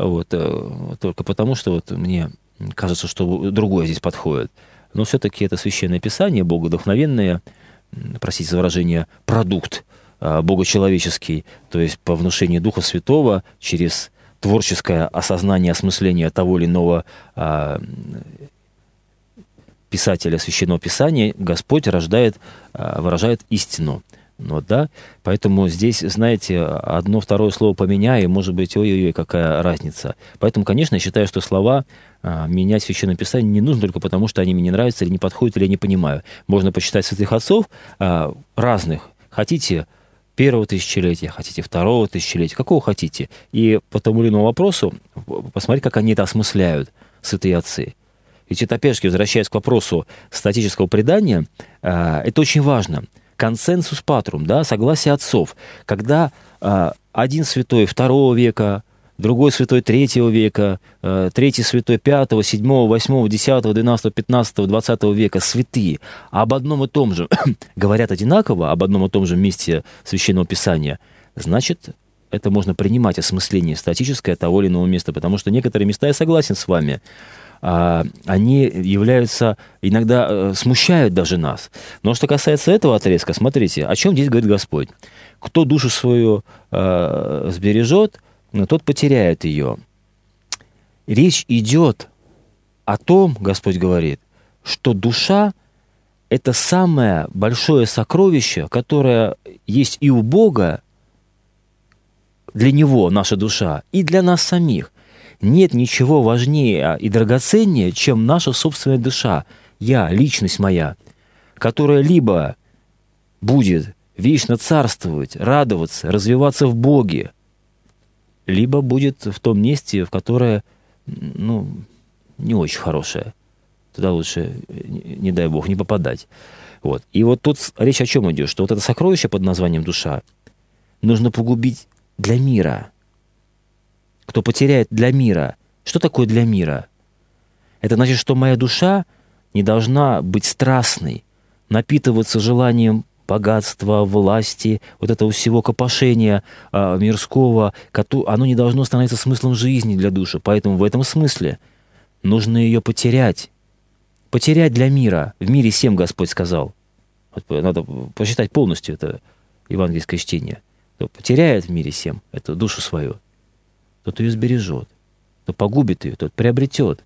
вот, э, только потому, что вот мне кажется, что другое здесь подходит. Но все-таки это Священное Писание, богодухновенное, простите за выражение, продукт а, богочеловеческий, то есть по внушению Духа Святого через творческое осознание, осмысление того или иного а, писателя Священного Писания, Господь рождает, а, выражает истину. Вот, да? Поэтому здесь, знаете, одно, второе слово поменяй, и, может быть, ой-ой-ой, какая разница. Поэтому, конечно, я считаю, что слова а, менять Священное Писание не нужно только потому, что они мне не нравятся или не подходят, или я не понимаю. Можно почитать святых отцов а, разных. Хотите первого тысячелетия, хотите второго тысячелетия, какого хотите. И по тому или иному вопросу посмотреть, как они это осмысляют, святые отцы. Ведь это, опять же, возвращаясь к вопросу статического предания, а, это очень важно. Консенсус патрум, да, согласие отцов. Когда а, один святой второго века, другой святой третьего века, а, третий святой пятого, седьмого, восьмого, десятого, двенадцатого, пятнадцатого, двадцатого века святые, об одном и том же говорят одинаково, об одном и том же месте Священного Писания, значит, это можно принимать осмысление статическое того или иного места, потому что некоторые места я согласен с вами, они являются, иногда э, смущают даже нас. Но что касается этого отрезка, смотрите, о чем здесь говорит Господь. Кто душу свою э, сбережет, тот потеряет ее. Речь идет о том, Господь говорит, что душа – это самое большое сокровище, которое есть и у Бога, для Него, наша душа, и для нас самих нет ничего важнее и драгоценнее, чем наша собственная душа, я, личность моя, которая либо будет вечно царствовать, радоваться, развиваться в Боге, либо будет в том месте, в которое, ну, не очень хорошее. Туда лучше, не дай Бог, не попадать. Вот. И вот тут речь о чем идет, что вот это сокровище под названием душа нужно погубить для мира – кто потеряет для мира. Что такое для мира? Это значит, что моя душа не должна быть страстной, напитываться желанием богатства, власти, вот этого всего копошения э, мирского, оно не должно становиться смыслом жизни для души. Поэтому в этом смысле нужно ее потерять. Потерять для мира. В мире всем Господь сказал. Вот надо посчитать полностью это евангельское чтение. Потеряет в мире всем эту душу свою, тот ее сбережет. Кто погубит ее, тот приобретет.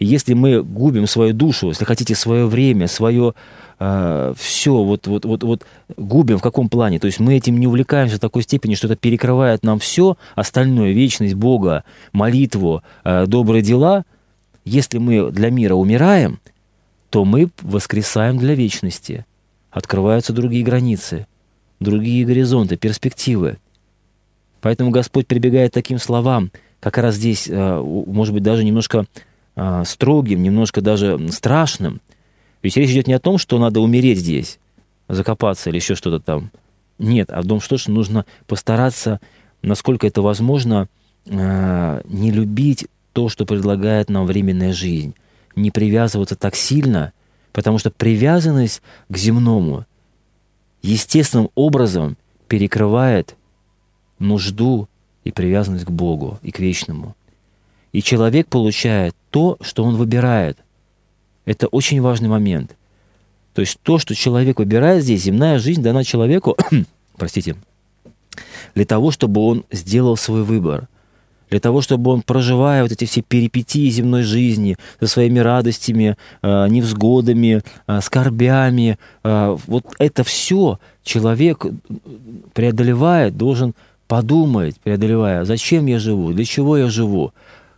И если мы губим свою душу, если хотите, свое время, свое э, все, вот, вот, вот, вот губим в каком плане? То есть мы этим не увлекаемся в такой степени, что это перекрывает нам все остальное, вечность Бога, молитву, э, добрые дела. Если мы для мира умираем, то мы воскресаем для вечности. Открываются другие границы, другие горизонты, перспективы. Поэтому Господь прибегает к таким словам, как раз здесь, э, может быть, даже немножко э, строгим, немножко даже страшным. Ведь речь идет не о том, что надо умереть здесь, закопаться или еще что-то там. Нет, а о том, что нужно постараться, насколько это возможно, э, не любить то, что предлагает нам временная жизнь, не привязываться так сильно, потому что привязанность к земному естественным образом перекрывает нужду и привязанность к Богу и к вечному. И человек получает то, что он выбирает. Это очень важный момент. То есть то, что человек выбирает здесь, земная жизнь дана человеку, простите, для того, чтобы он сделал свой выбор – для того, чтобы он, проживая вот эти все перипетии земной жизни, со своими радостями, э, невзгодами, э, скорбями, э, вот это все человек преодолевает, должен подумать, преодолевая, зачем я живу, для чего я живу,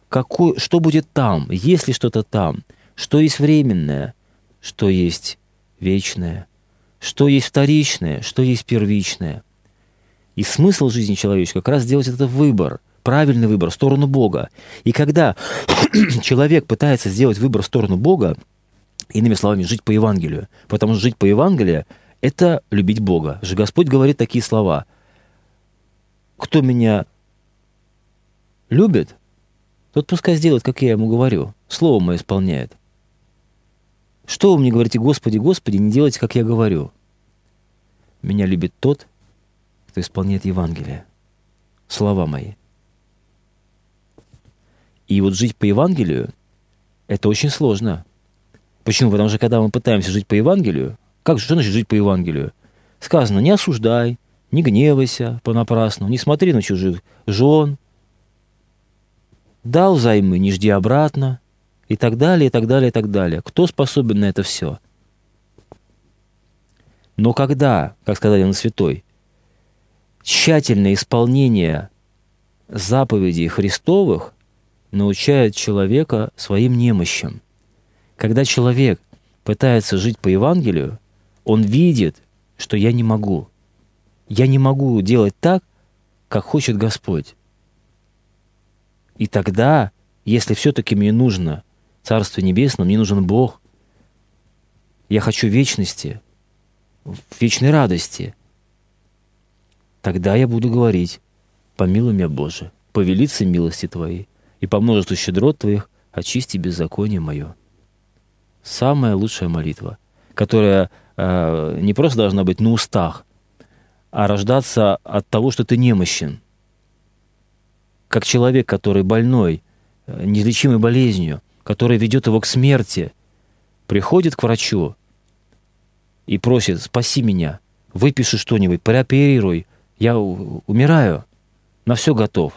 какой, что будет там, есть ли что-то там, что есть временное, что есть вечное, что есть вторичное, что есть первичное. И смысл жизни человеческой как раз сделать этот выбор, правильный выбор в сторону Бога. И когда человек пытается сделать выбор в сторону Бога, иными словами, жить по Евангелию, потому что жить по Евангелию – это любить Бога. Же Господь говорит такие слова – кто меня любит, тот пускай сделает, как я ему говорю. Слово мое исполняет. Что вы мне говорите, Господи, Господи, не делайте, как я говорю. Меня любит тот, кто исполняет Евангелие. Слова мои. И вот жить по Евангелию – это очень сложно. Почему? Потому что когда мы пытаемся жить по Евангелию, как же, что значит жить по Евангелию? Сказано, не осуждай, не гневайся понапрасну, не смотри на чужих жен, дал займы, не жди обратно, и так далее, и так далее, и так далее. Кто способен на это все? Но когда, как сказал Иоанн Святой, тщательное исполнение заповедей Христовых научает человека своим немощам. Когда человек пытается жить по Евангелию, он видит, что я не могу – я не могу делать так, как хочет Господь. И тогда, если все-таки мне нужно Царство Небесное, мне нужен Бог, я хочу вечности, вечной радости, тогда я буду говорить, помилуй меня, Боже, по велице милости Твоей, и по множеству щедрот Твоих очисти беззаконие мое. Самая лучшая молитва, которая э, не просто должна быть на устах, а рождаться от того, что ты немощен. Как человек, который больной, э, неизлечимой болезнью, который ведет его к смерти, приходит к врачу и просит, спаси меня, выпиши что-нибудь, прооперируй, я умираю, на все готов.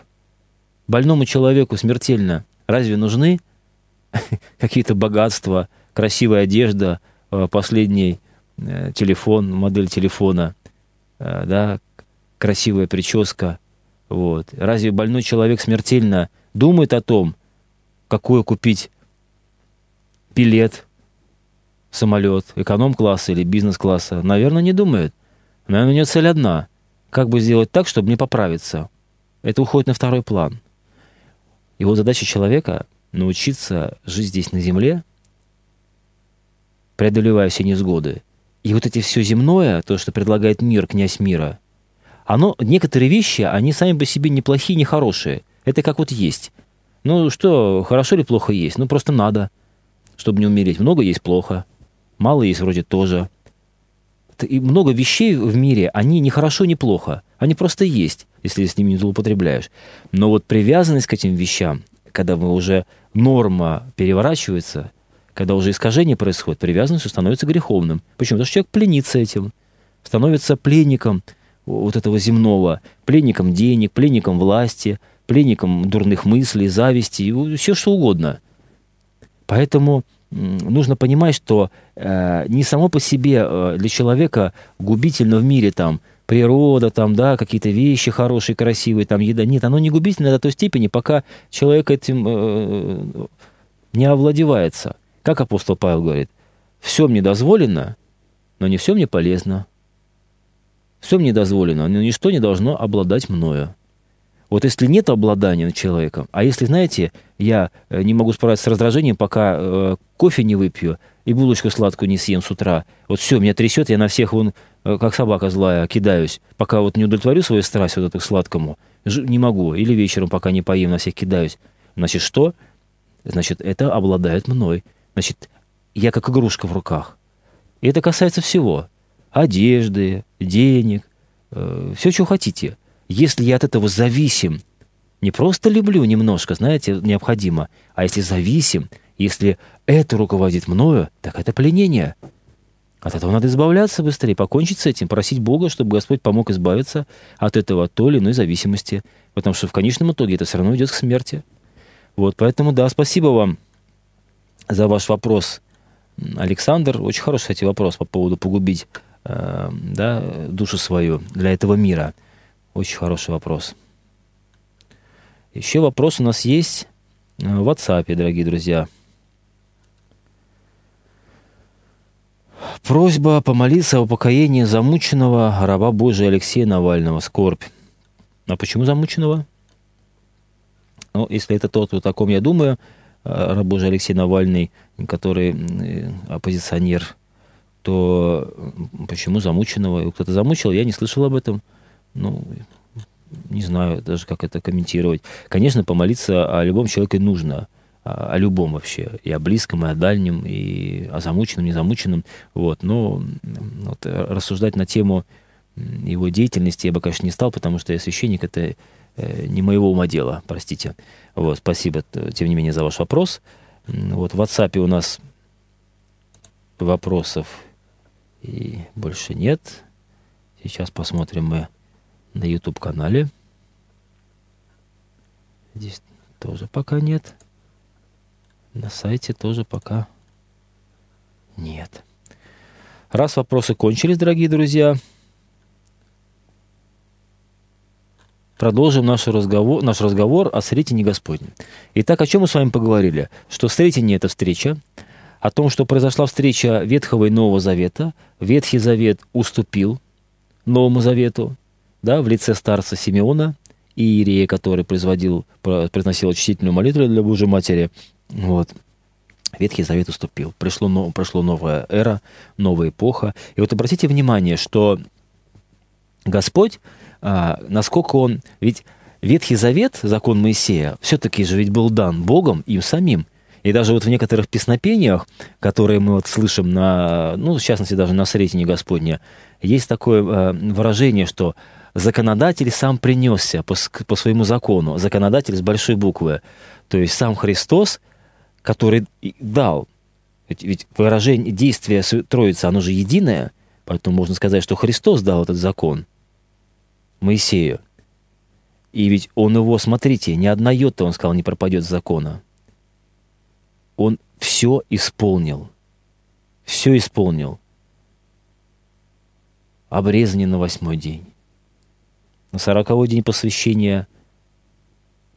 Больному человеку смертельно разве нужны какие-то богатства, красивая одежда, э, последний э, телефон, модель телефона – да, красивая прическа. Вот. Разве больной человек смертельно думает о том, какой купить билет самолет, эконом-класса или бизнес-класса? Наверное, не думает. Наверное, у него цель одна. Как бы сделать так, чтобы не поправиться? Это уходит на второй план. Его задача человека — научиться жить здесь на земле, преодолевая все невзгоды, и вот эти все земное, то, что предлагает мир, князь мира, оно, некоторые вещи, они сами по себе неплохие, не хорошие. Это как вот есть. Ну что, хорошо или плохо есть? Ну просто надо, чтобы не умереть. Много есть плохо, мало есть вроде тоже. И много вещей в мире, они не хорошо, не плохо. Они просто есть, если с ними не злоупотребляешь. Но вот привязанность к этим вещам, когда мы уже норма переворачивается, когда уже искажение происходит, привязанность становится греховным. Почему? Потому что человек пленится этим, становится пленником вот этого земного, пленником денег, пленником власти, пленником дурных мыслей, зависти, все что угодно. Поэтому нужно понимать, что э, не само по себе э, для человека губительно в мире там природа, там, да, какие-то вещи хорошие, красивые, там, еда. Нет, оно не губительно до той степени, пока человек этим э, не овладевается. Как апостол Павел говорит, все мне дозволено, но не все мне полезно. Все мне дозволено, но ничто не должно обладать мною. Вот если нет обладания над человеком, а если, знаете, я э, не могу справиться с раздражением, пока э, кофе не выпью и булочку сладкую не съем с утра, вот все, меня трясет, я на всех вон, э, как собака злая, кидаюсь, пока вот не удовлетворю свою страсть вот эту сладкому, не могу, или вечером, пока не поем, на всех кидаюсь. Значит, что? Значит, это обладает мной. Значит, я как игрушка в руках. И это касается всего. Одежды, денег, э, все, что хотите. Если я от этого зависим, не просто люблю немножко, знаете, необходимо, а если зависим, если это руководит мною, так это пленение. От этого надо избавляться быстрее, покончить с этим, просить Бога, чтобы Господь помог избавиться от этого той или иной зависимости. Потому что в конечном итоге это все равно идет к смерти. Вот, поэтому да, спасибо вам за ваш вопрос, Александр. Очень хороший, кстати, вопрос по поводу погубить э, да, душу свою для этого мира. Очень хороший вопрос. Еще вопрос у нас есть в WhatsApp, дорогие друзья. Просьба помолиться о упокоении замученного раба Божия Алексея Навального. Скорбь. А почему замученного? Ну, если это тот, о таком я думаю, раб Божий Алексей Навальный, который оппозиционер, то почему замученного? Кто-то замучил, я не слышал об этом. Ну, не знаю даже, как это комментировать. Конечно, помолиться о любом человеке нужно, о любом вообще, и о близком, и о дальнем, и о замученном, незамученном. Вот. Но вот, рассуждать на тему его деятельности я бы, конечно, не стал, потому что я священник, это Э, не моего ума дело, простите. Вот, спасибо, тем не менее, за ваш вопрос. Вот в WhatsApp у нас вопросов и больше нет. Сейчас посмотрим мы на YouTube-канале. Здесь тоже пока нет. На сайте тоже пока нет. Раз вопросы кончились, дорогие друзья, продолжим наш разговор, наш разговор о Сретении Господнем. Итак, о чем мы с вами поговорили? Что Сретение – это встреча, о том, что произошла встреча Ветхого и Нового Завета. Ветхий Завет уступил Новому Завету, да, в лице старца Симеона, и Иерея, который производил, произносил очистительную молитву для Божьей Матери. Вот. Ветхий Завет уступил. Пришло, прошло новая эра, новая эпоха. И вот обратите внимание, что Господь, насколько Он... Ведь Ветхий Завет, закон Моисея, все-таки же ведь был дан Богом, им самим. И даже вот в некоторых песнопениях, которые мы вот слышим на, ну, в частности, даже на Сретении Господня, есть такое э, выражение, что законодатель сам принесся по, по своему закону, законодатель с большой буквы. То есть сам Христос, который дал, ведь, ведь выражение, действие Троицы, оно же единое, поэтому можно сказать, что Христос дал этот закон Моисею. И ведь он его, смотрите, ни одна йота, он сказал, не пропадет закона. Он все исполнил. Все исполнил. Обрезание на восьмой день. На сороковой день посвящения,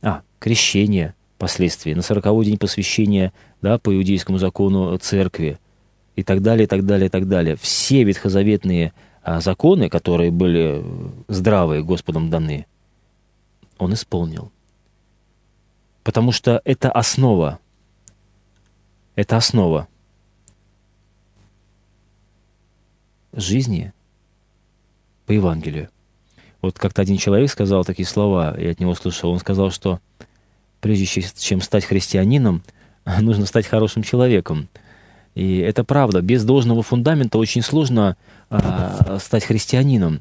а, крещение последствия, на сороковой день посвящения, да, по иудейскому закону церкви и так далее, и так далее, и так далее. Все ветхозаветные а, законы, которые были здравые Господом даны – он исполнил. Потому что это основа. Это основа жизни по Евангелию. Вот как-то один человек сказал такие слова, я от него слышал. Он сказал, что прежде чем стать христианином, нужно стать хорошим человеком. И это правда. Без должного фундамента очень сложно а, стать христианином.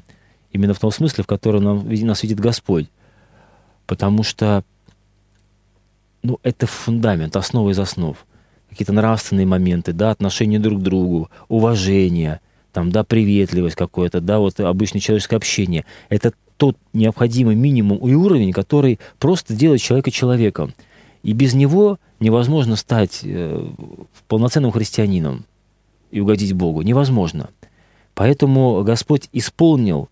Именно в том смысле, в котором нам, нас видит Господь потому что ну, это фундамент, основа из основ. Какие-то нравственные моменты, да, отношения друг к другу, уважение, там, да, приветливость какое-то, да, вот обычное человеческое общение. Это тот необходимый минимум и уровень, который просто делает человека человеком. И без него невозможно стать э, полноценным христианином и угодить Богу. Невозможно. Поэтому Господь исполнил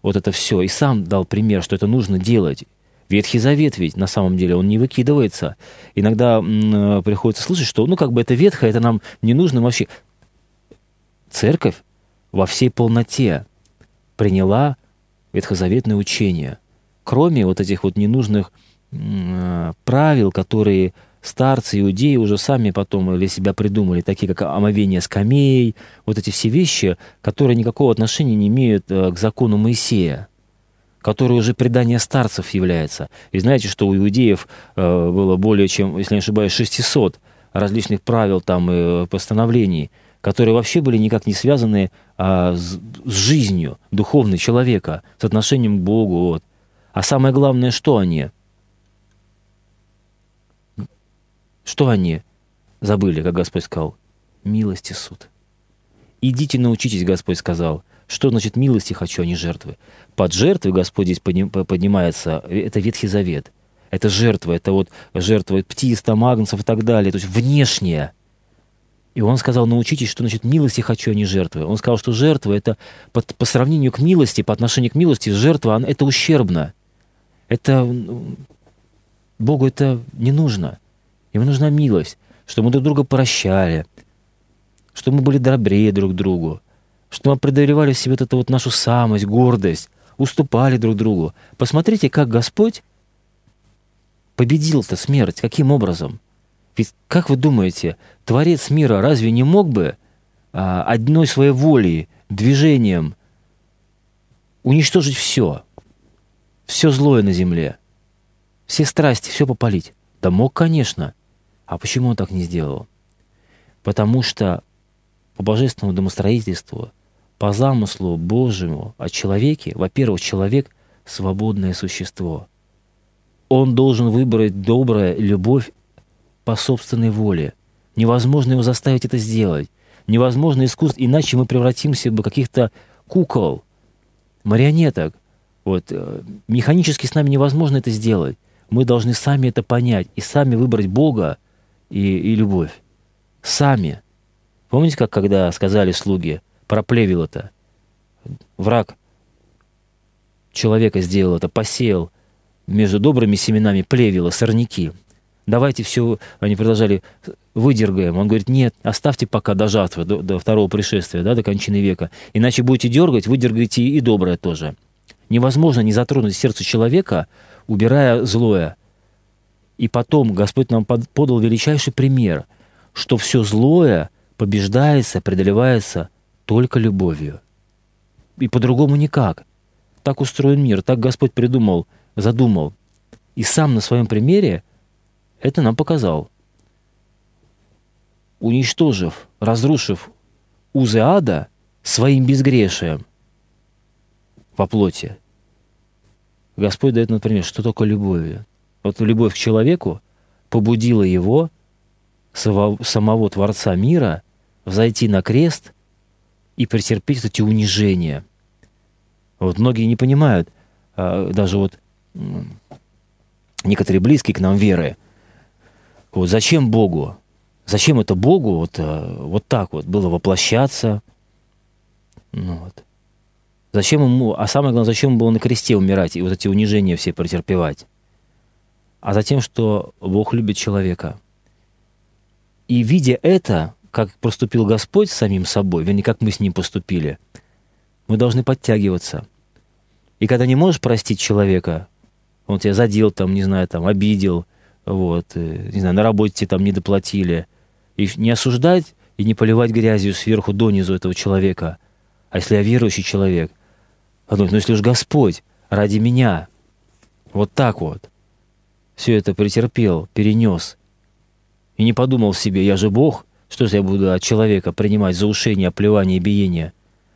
вот это все и сам дал пример, что это нужно делать. Ветхий Завет ведь на самом деле, он не выкидывается. Иногда э, приходится слышать, что ну как бы это ветхое, это нам не нужно вообще. Церковь во всей полноте приняла ветхозаветное учение. Кроме вот этих вот ненужных правил, которые старцы, иудеи уже сами потом для себя придумали, такие как омовение скамей, вот эти все вещи, которые никакого отношения не имеют э, к закону Моисея который уже предание старцев является. И знаете, что у иудеев э, было более чем, если не ошибаюсь, 600 различных правил там и постановлений, которые вообще были никак не связаны а, с, с жизнью духовной человека, с отношением к Богу. Вот. А самое главное, что они? Что они забыли, как Господь сказал? Милости суд. Идите научитесь, Господь сказал. Что значит милости хочу, а не жертвы? Под жертвой Господь здесь поднимается, это Ветхий Завет. Это жертва, это вот жертва птиц, там, и так далее, то есть внешняя. И он сказал, научитесь, что значит милости хочу, а не жертвы. Он сказал, что жертва это по, по сравнению к милости, по отношению к милости, жертва это ущербно. Это Богу это не нужно. Ему нужна милость, чтобы мы друг друга прощали, чтобы мы были добрее друг другу, что мы преодолевали в себе вот эту вот нашу самость, гордость, уступали друг другу. Посмотрите, как Господь победил-то смерть, каким образом? Ведь, как вы думаете, Творец мира разве не мог бы а, одной своей волей, движением уничтожить все, все злое на земле, все страсти, все попалить? Да мог, конечно. А почему он так не сделал? Потому что по божественному домостроительству по замыслу Божьему о человеке, во-первых, человек — свободное существо. Он должен выбрать доброе любовь по собственной воле. Невозможно его заставить это сделать. Невозможно искусство, иначе мы превратимся в каких-то кукол, марионеток. Вот. Э, механически с нами невозможно это сделать. Мы должны сами это понять и сами выбрать Бога и, и любовь. Сами. Помните, как когда сказали слуги, проплевел это. Враг человека сделал это, посеял между добрыми семенами плевела, сорняки. Давайте все, они продолжали, выдергаем. Он говорит, нет, оставьте пока до жатвы, до, до второго пришествия, да, до кончины века. Иначе будете дергать, выдергайте и доброе тоже. Невозможно не затронуть сердце человека, убирая злое. И потом Господь нам подал величайший пример, что все злое побеждается, преодолевается только любовью. И по-другому никак. Так устроен мир, так Господь придумал, задумал. И сам на своем примере это нам показал. Уничтожив, разрушив узы ада своим безгрешием по плоти, Господь дает, например, что только любовью. Вот любовь к человеку побудила его, самого Творца мира, взойти на крест и претерпеть эти унижения. Вот многие не понимают, а, даже вот некоторые близкие к нам веры, вот зачем Богу, зачем это Богу вот, а, вот так вот было воплощаться, ну, вот. Зачем ему, а самое главное, зачем ему было на кресте умирать и вот эти унижения все претерпевать? А затем, что Бог любит человека. И видя это, как поступил Господь с самим собой, вернее, как мы с ним поступили, мы должны подтягиваться. И когда не можешь простить человека, он тебя задел, там, не знаю, там, обидел, вот, э, не знаю, на работе там не доплатили, и не осуждать и не поливать грязью сверху донизу этого человека. А если я верующий человек, Подумать, ну если уж Господь ради меня вот так вот все это претерпел, перенес, и не подумал себе, я же Бог, что же я буду от человека принимать за ушение, оплевание и биение?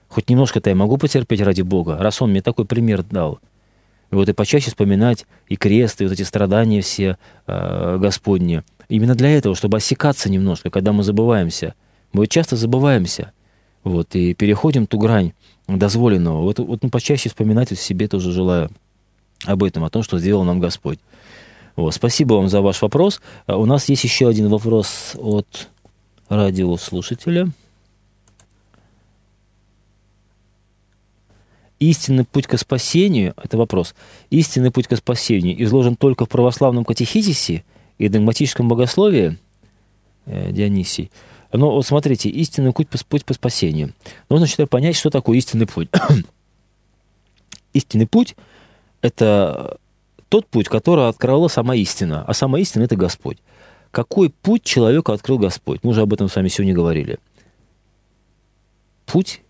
Хоть немножко-то я могу потерпеть ради Бога, раз Он мне такой пример дал. И вот и почаще вспоминать и крест, и вот эти страдания все э, Господни. Именно для этого, чтобы осекаться немножко, когда мы забываемся. Мы часто забываемся. Вот, и переходим ту грань, дозволенного. Вот, вот ну, почаще вспоминать себе тоже желаю об этом, о том, что сделал нам Господь. Вот, спасибо вам за ваш вопрос. А у нас есть еще один вопрос от радиослушателя. Истинный путь к спасению, это вопрос, истинный путь к спасению изложен только в православном катехизисе и догматическом богословии, э, Дионисий, но вот смотрите, истинный путь, путь по спасению. Нужно сначала понять, что такое истинный путь. истинный путь – это тот путь, который открыла сама истина, а сама истина – это Господь. Какой путь человеку открыл Господь? Мы уже об этом с вами сегодня говорили. Путь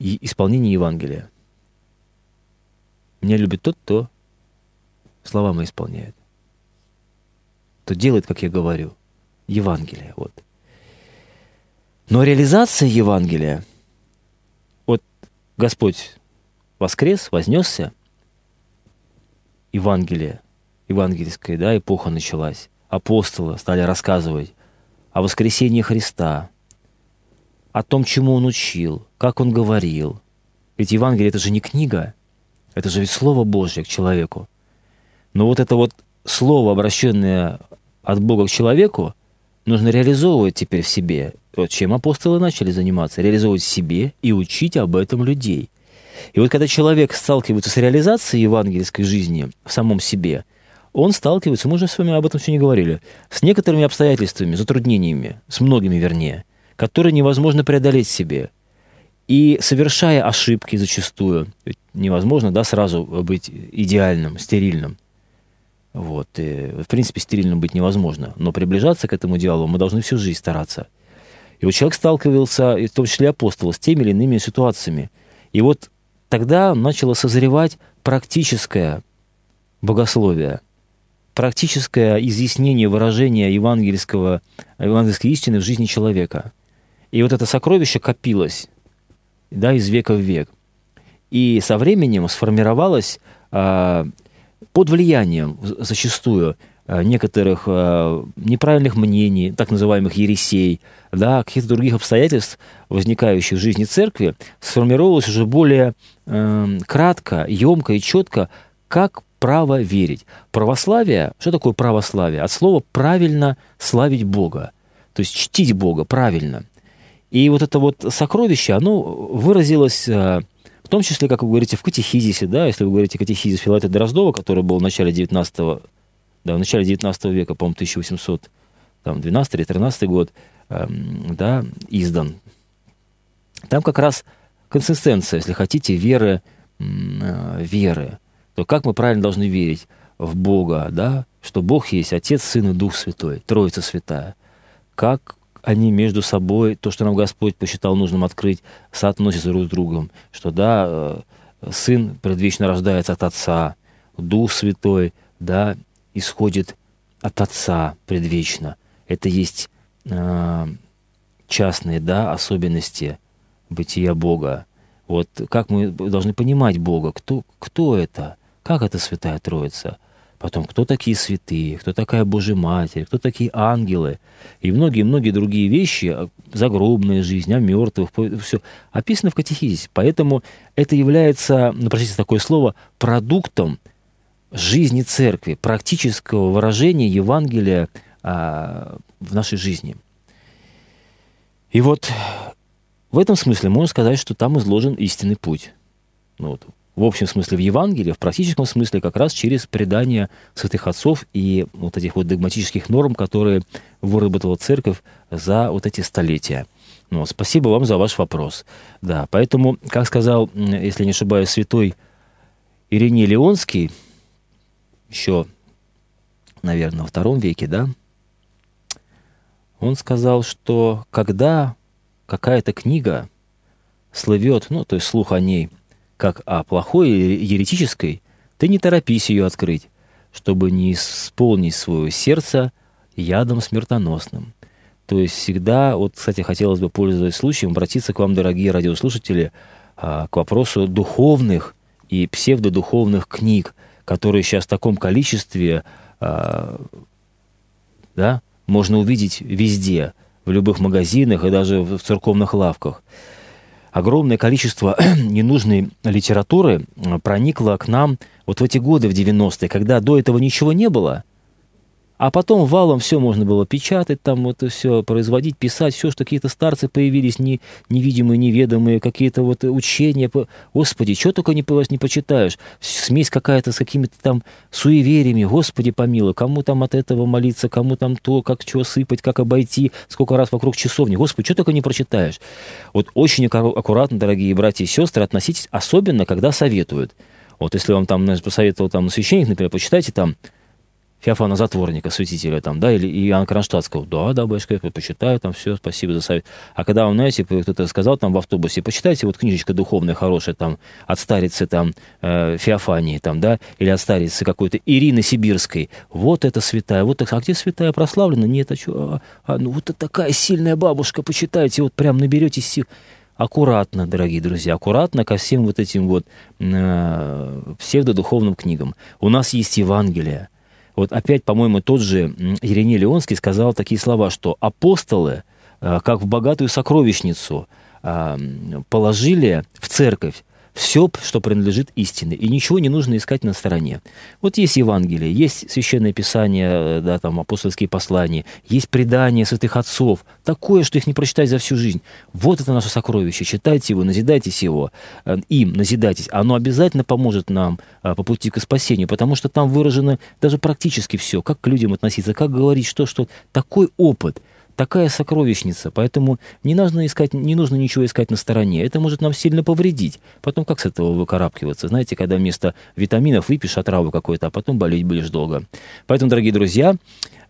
и исполнение Евангелия. Меня любит тот, кто слова мои исполняет. Кто делает, как я говорю. Евангелие. Вот. Но реализация Евангелия, вот Господь воскрес, вознесся, Евангелие, евангельская да, эпоха началась. Апостолы стали рассказывать о воскресении Христа, о том, чему Он учил, как Он говорил. Ведь Евангелие — это же не книга, это же ведь Слово Божье к человеку. Но вот это вот Слово, обращенное от Бога к человеку, нужно реализовывать теперь в себе. Вот чем апостолы начали заниматься, реализовывать в себе и учить об этом людей. И вот когда человек сталкивается с реализацией евангельской жизни в самом себе, он сталкивается, мы уже с вами об этом сегодня говорили, с некоторыми обстоятельствами, затруднениями, с многими вернее, которые невозможно преодолеть себе. И совершая ошибки зачастую, невозможно да, сразу быть идеальным, стерильным – вот. И, в принципе, стерильным быть невозможно. Но приближаться к этому идеалу мы должны всю жизнь стараться. И вот человек сталкивался, в том числе апостол, с теми или иными ситуациями. И вот тогда начало созревать практическое богословие, практическое изъяснение, выражение евангельского, евангельской истины в жизни человека. И вот это сокровище копилось да, из века в век. И со временем сформировалось а, под влиянием зачастую э, некоторых э, неправильных мнений, так называемых ересей, да, каких-то других обстоятельств, возникающих в жизни церкви, сформировалось уже более э, кратко, емко и четко, как право верить. Православие, что такое православие? От слова «правильно славить Бога», то есть чтить Бога правильно. И вот это вот сокровище, оно выразилось э, в том числе, как вы говорите, в катехизисе, да, если вы говорите катехизис Филата Дроздова, который был в начале 19 да, в начале 19 века, по-моему, 1812 или 13 год, эм, да, издан. Там как раз консистенция, если хотите, веры э, веры, то как мы правильно должны верить в Бога, да, что Бог есть Отец, Сын и Дух Святой, Троица Святая. Как они между собой, то, что нам Господь посчитал нужным открыть, соотносятся друг с другом, что, да, э, Сын предвечно рождается от Отца, Дух Святой, да, исходит от Отца предвечно. Это есть э, частные, да, особенности бытия Бога. Вот как мы должны понимать Бога, кто, кто это, как это Святая Троица, потом кто такие святые, кто такая Божья Матерь, кто такие ангелы, и многие-многие другие вещи, а, загробная жизнь, о мертвых, все описано в катехизисе. Поэтому это является, ну, простите такое слово, продуктом жизни церкви, практического выражения Евангелия а, в нашей жизни. И вот в этом смысле можно сказать, что там изложен истинный путь. Ну, вот, в общем смысле в Евангелии, в практическом смысле как раз через предание святых отцов и вот этих вот догматических норм, которые выработала церковь за вот эти столетия. Ну, спасибо вам за ваш вопрос. Да, поэтому, как сказал, если не ошибаюсь, святой Ириней Леонский, еще, наверное, во втором веке, да, он сказал, что когда какая-то книга слывет, ну, то есть слух о ней, как о плохой или еретической, ты не торопись ее открыть, чтобы не исполнить свое сердце ядом смертоносным. То есть всегда, вот, кстати, хотелось бы, пользуясь случаем, обратиться к вам, дорогие радиослушатели, а, к вопросу духовных и псевдодуховных книг, которые сейчас в таком количестве а, да, можно увидеть везде – в любых магазинах и даже в церковных лавках. Огромное количество ненужной литературы э, проникло к нам вот в эти годы, в 90-е, когда до этого ничего не было – а потом валом все можно было печатать, там вот все производить, писать, все, что какие-то старцы появились, не, невидимые, неведомые, какие-то вот учения. Господи, что только не, не почитаешь. Смесь какая-то с какими-то там суевериями. Господи, помилуй, кому там от этого молиться, кому там то, как что сыпать, как обойти, сколько раз вокруг часовни. Господи, что только не прочитаешь. Вот очень аккуратно, дорогие братья и сестры, относитесь, особенно когда советуют. Вот если вам там, посоветовал там священник, например, почитайте там Феофана Затворника, святителя там, да, или Иоанна Кронштадтского. Да, да, я почитаю, там все, спасибо за совет. А когда знаете, кто-то сказал там в автобусе, почитайте вот книжечка духовная, хорошая, там, от старицы там э, Феофании, там, да, или от старицы какой-то Ирины Сибирской. Вот это святая, вот так, а где святая прославлена? Нет, а что? А, а, ну вот это такая сильная бабушка, почитайте, вот прям наберете сил аккуратно, дорогие друзья, аккуратно ко всем вот этим вот э, псевдодуховным книгам. У нас есть Евангелие, вот опять, по-моему, тот же Ириней Леонский сказал такие слова, что апостолы, э, как в богатую сокровищницу, э, положили в церковь все, что принадлежит истине, и ничего не нужно искать на стороне. Вот есть Евангелие, есть Священное Писание, э, да, там, апостольские послания, есть предания святых отцов, такое, что их не прочитать за всю жизнь. Вот это наше сокровище, читайте его, назидайтесь его, э, им назидайтесь. Оно обязательно поможет нам э, по пути к спасению, потому что там выражено даже практически все, как к людям относиться, как говорить, что, что такой опыт – такая сокровищница, поэтому не нужно, искать, не нужно ничего искать на стороне. Это может нам сильно повредить. Потом как с этого выкарабкиваться? Знаете, когда вместо витаминов выпьешь отраву какой-то, а потом болеть будешь долго. Поэтому, дорогие друзья,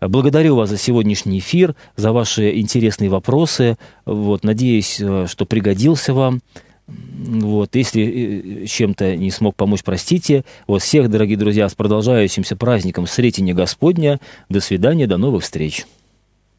благодарю вас за сегодняшний эфир, за ваши интересные вопросы. Вот, надеюсь, э, что пригодился вам. Вот, если э, чем-то не смог помочь, простите. Вот всех, дорогие друзья, с продолжающимся праздником Сретения Господня. До свидания, до новых встреч.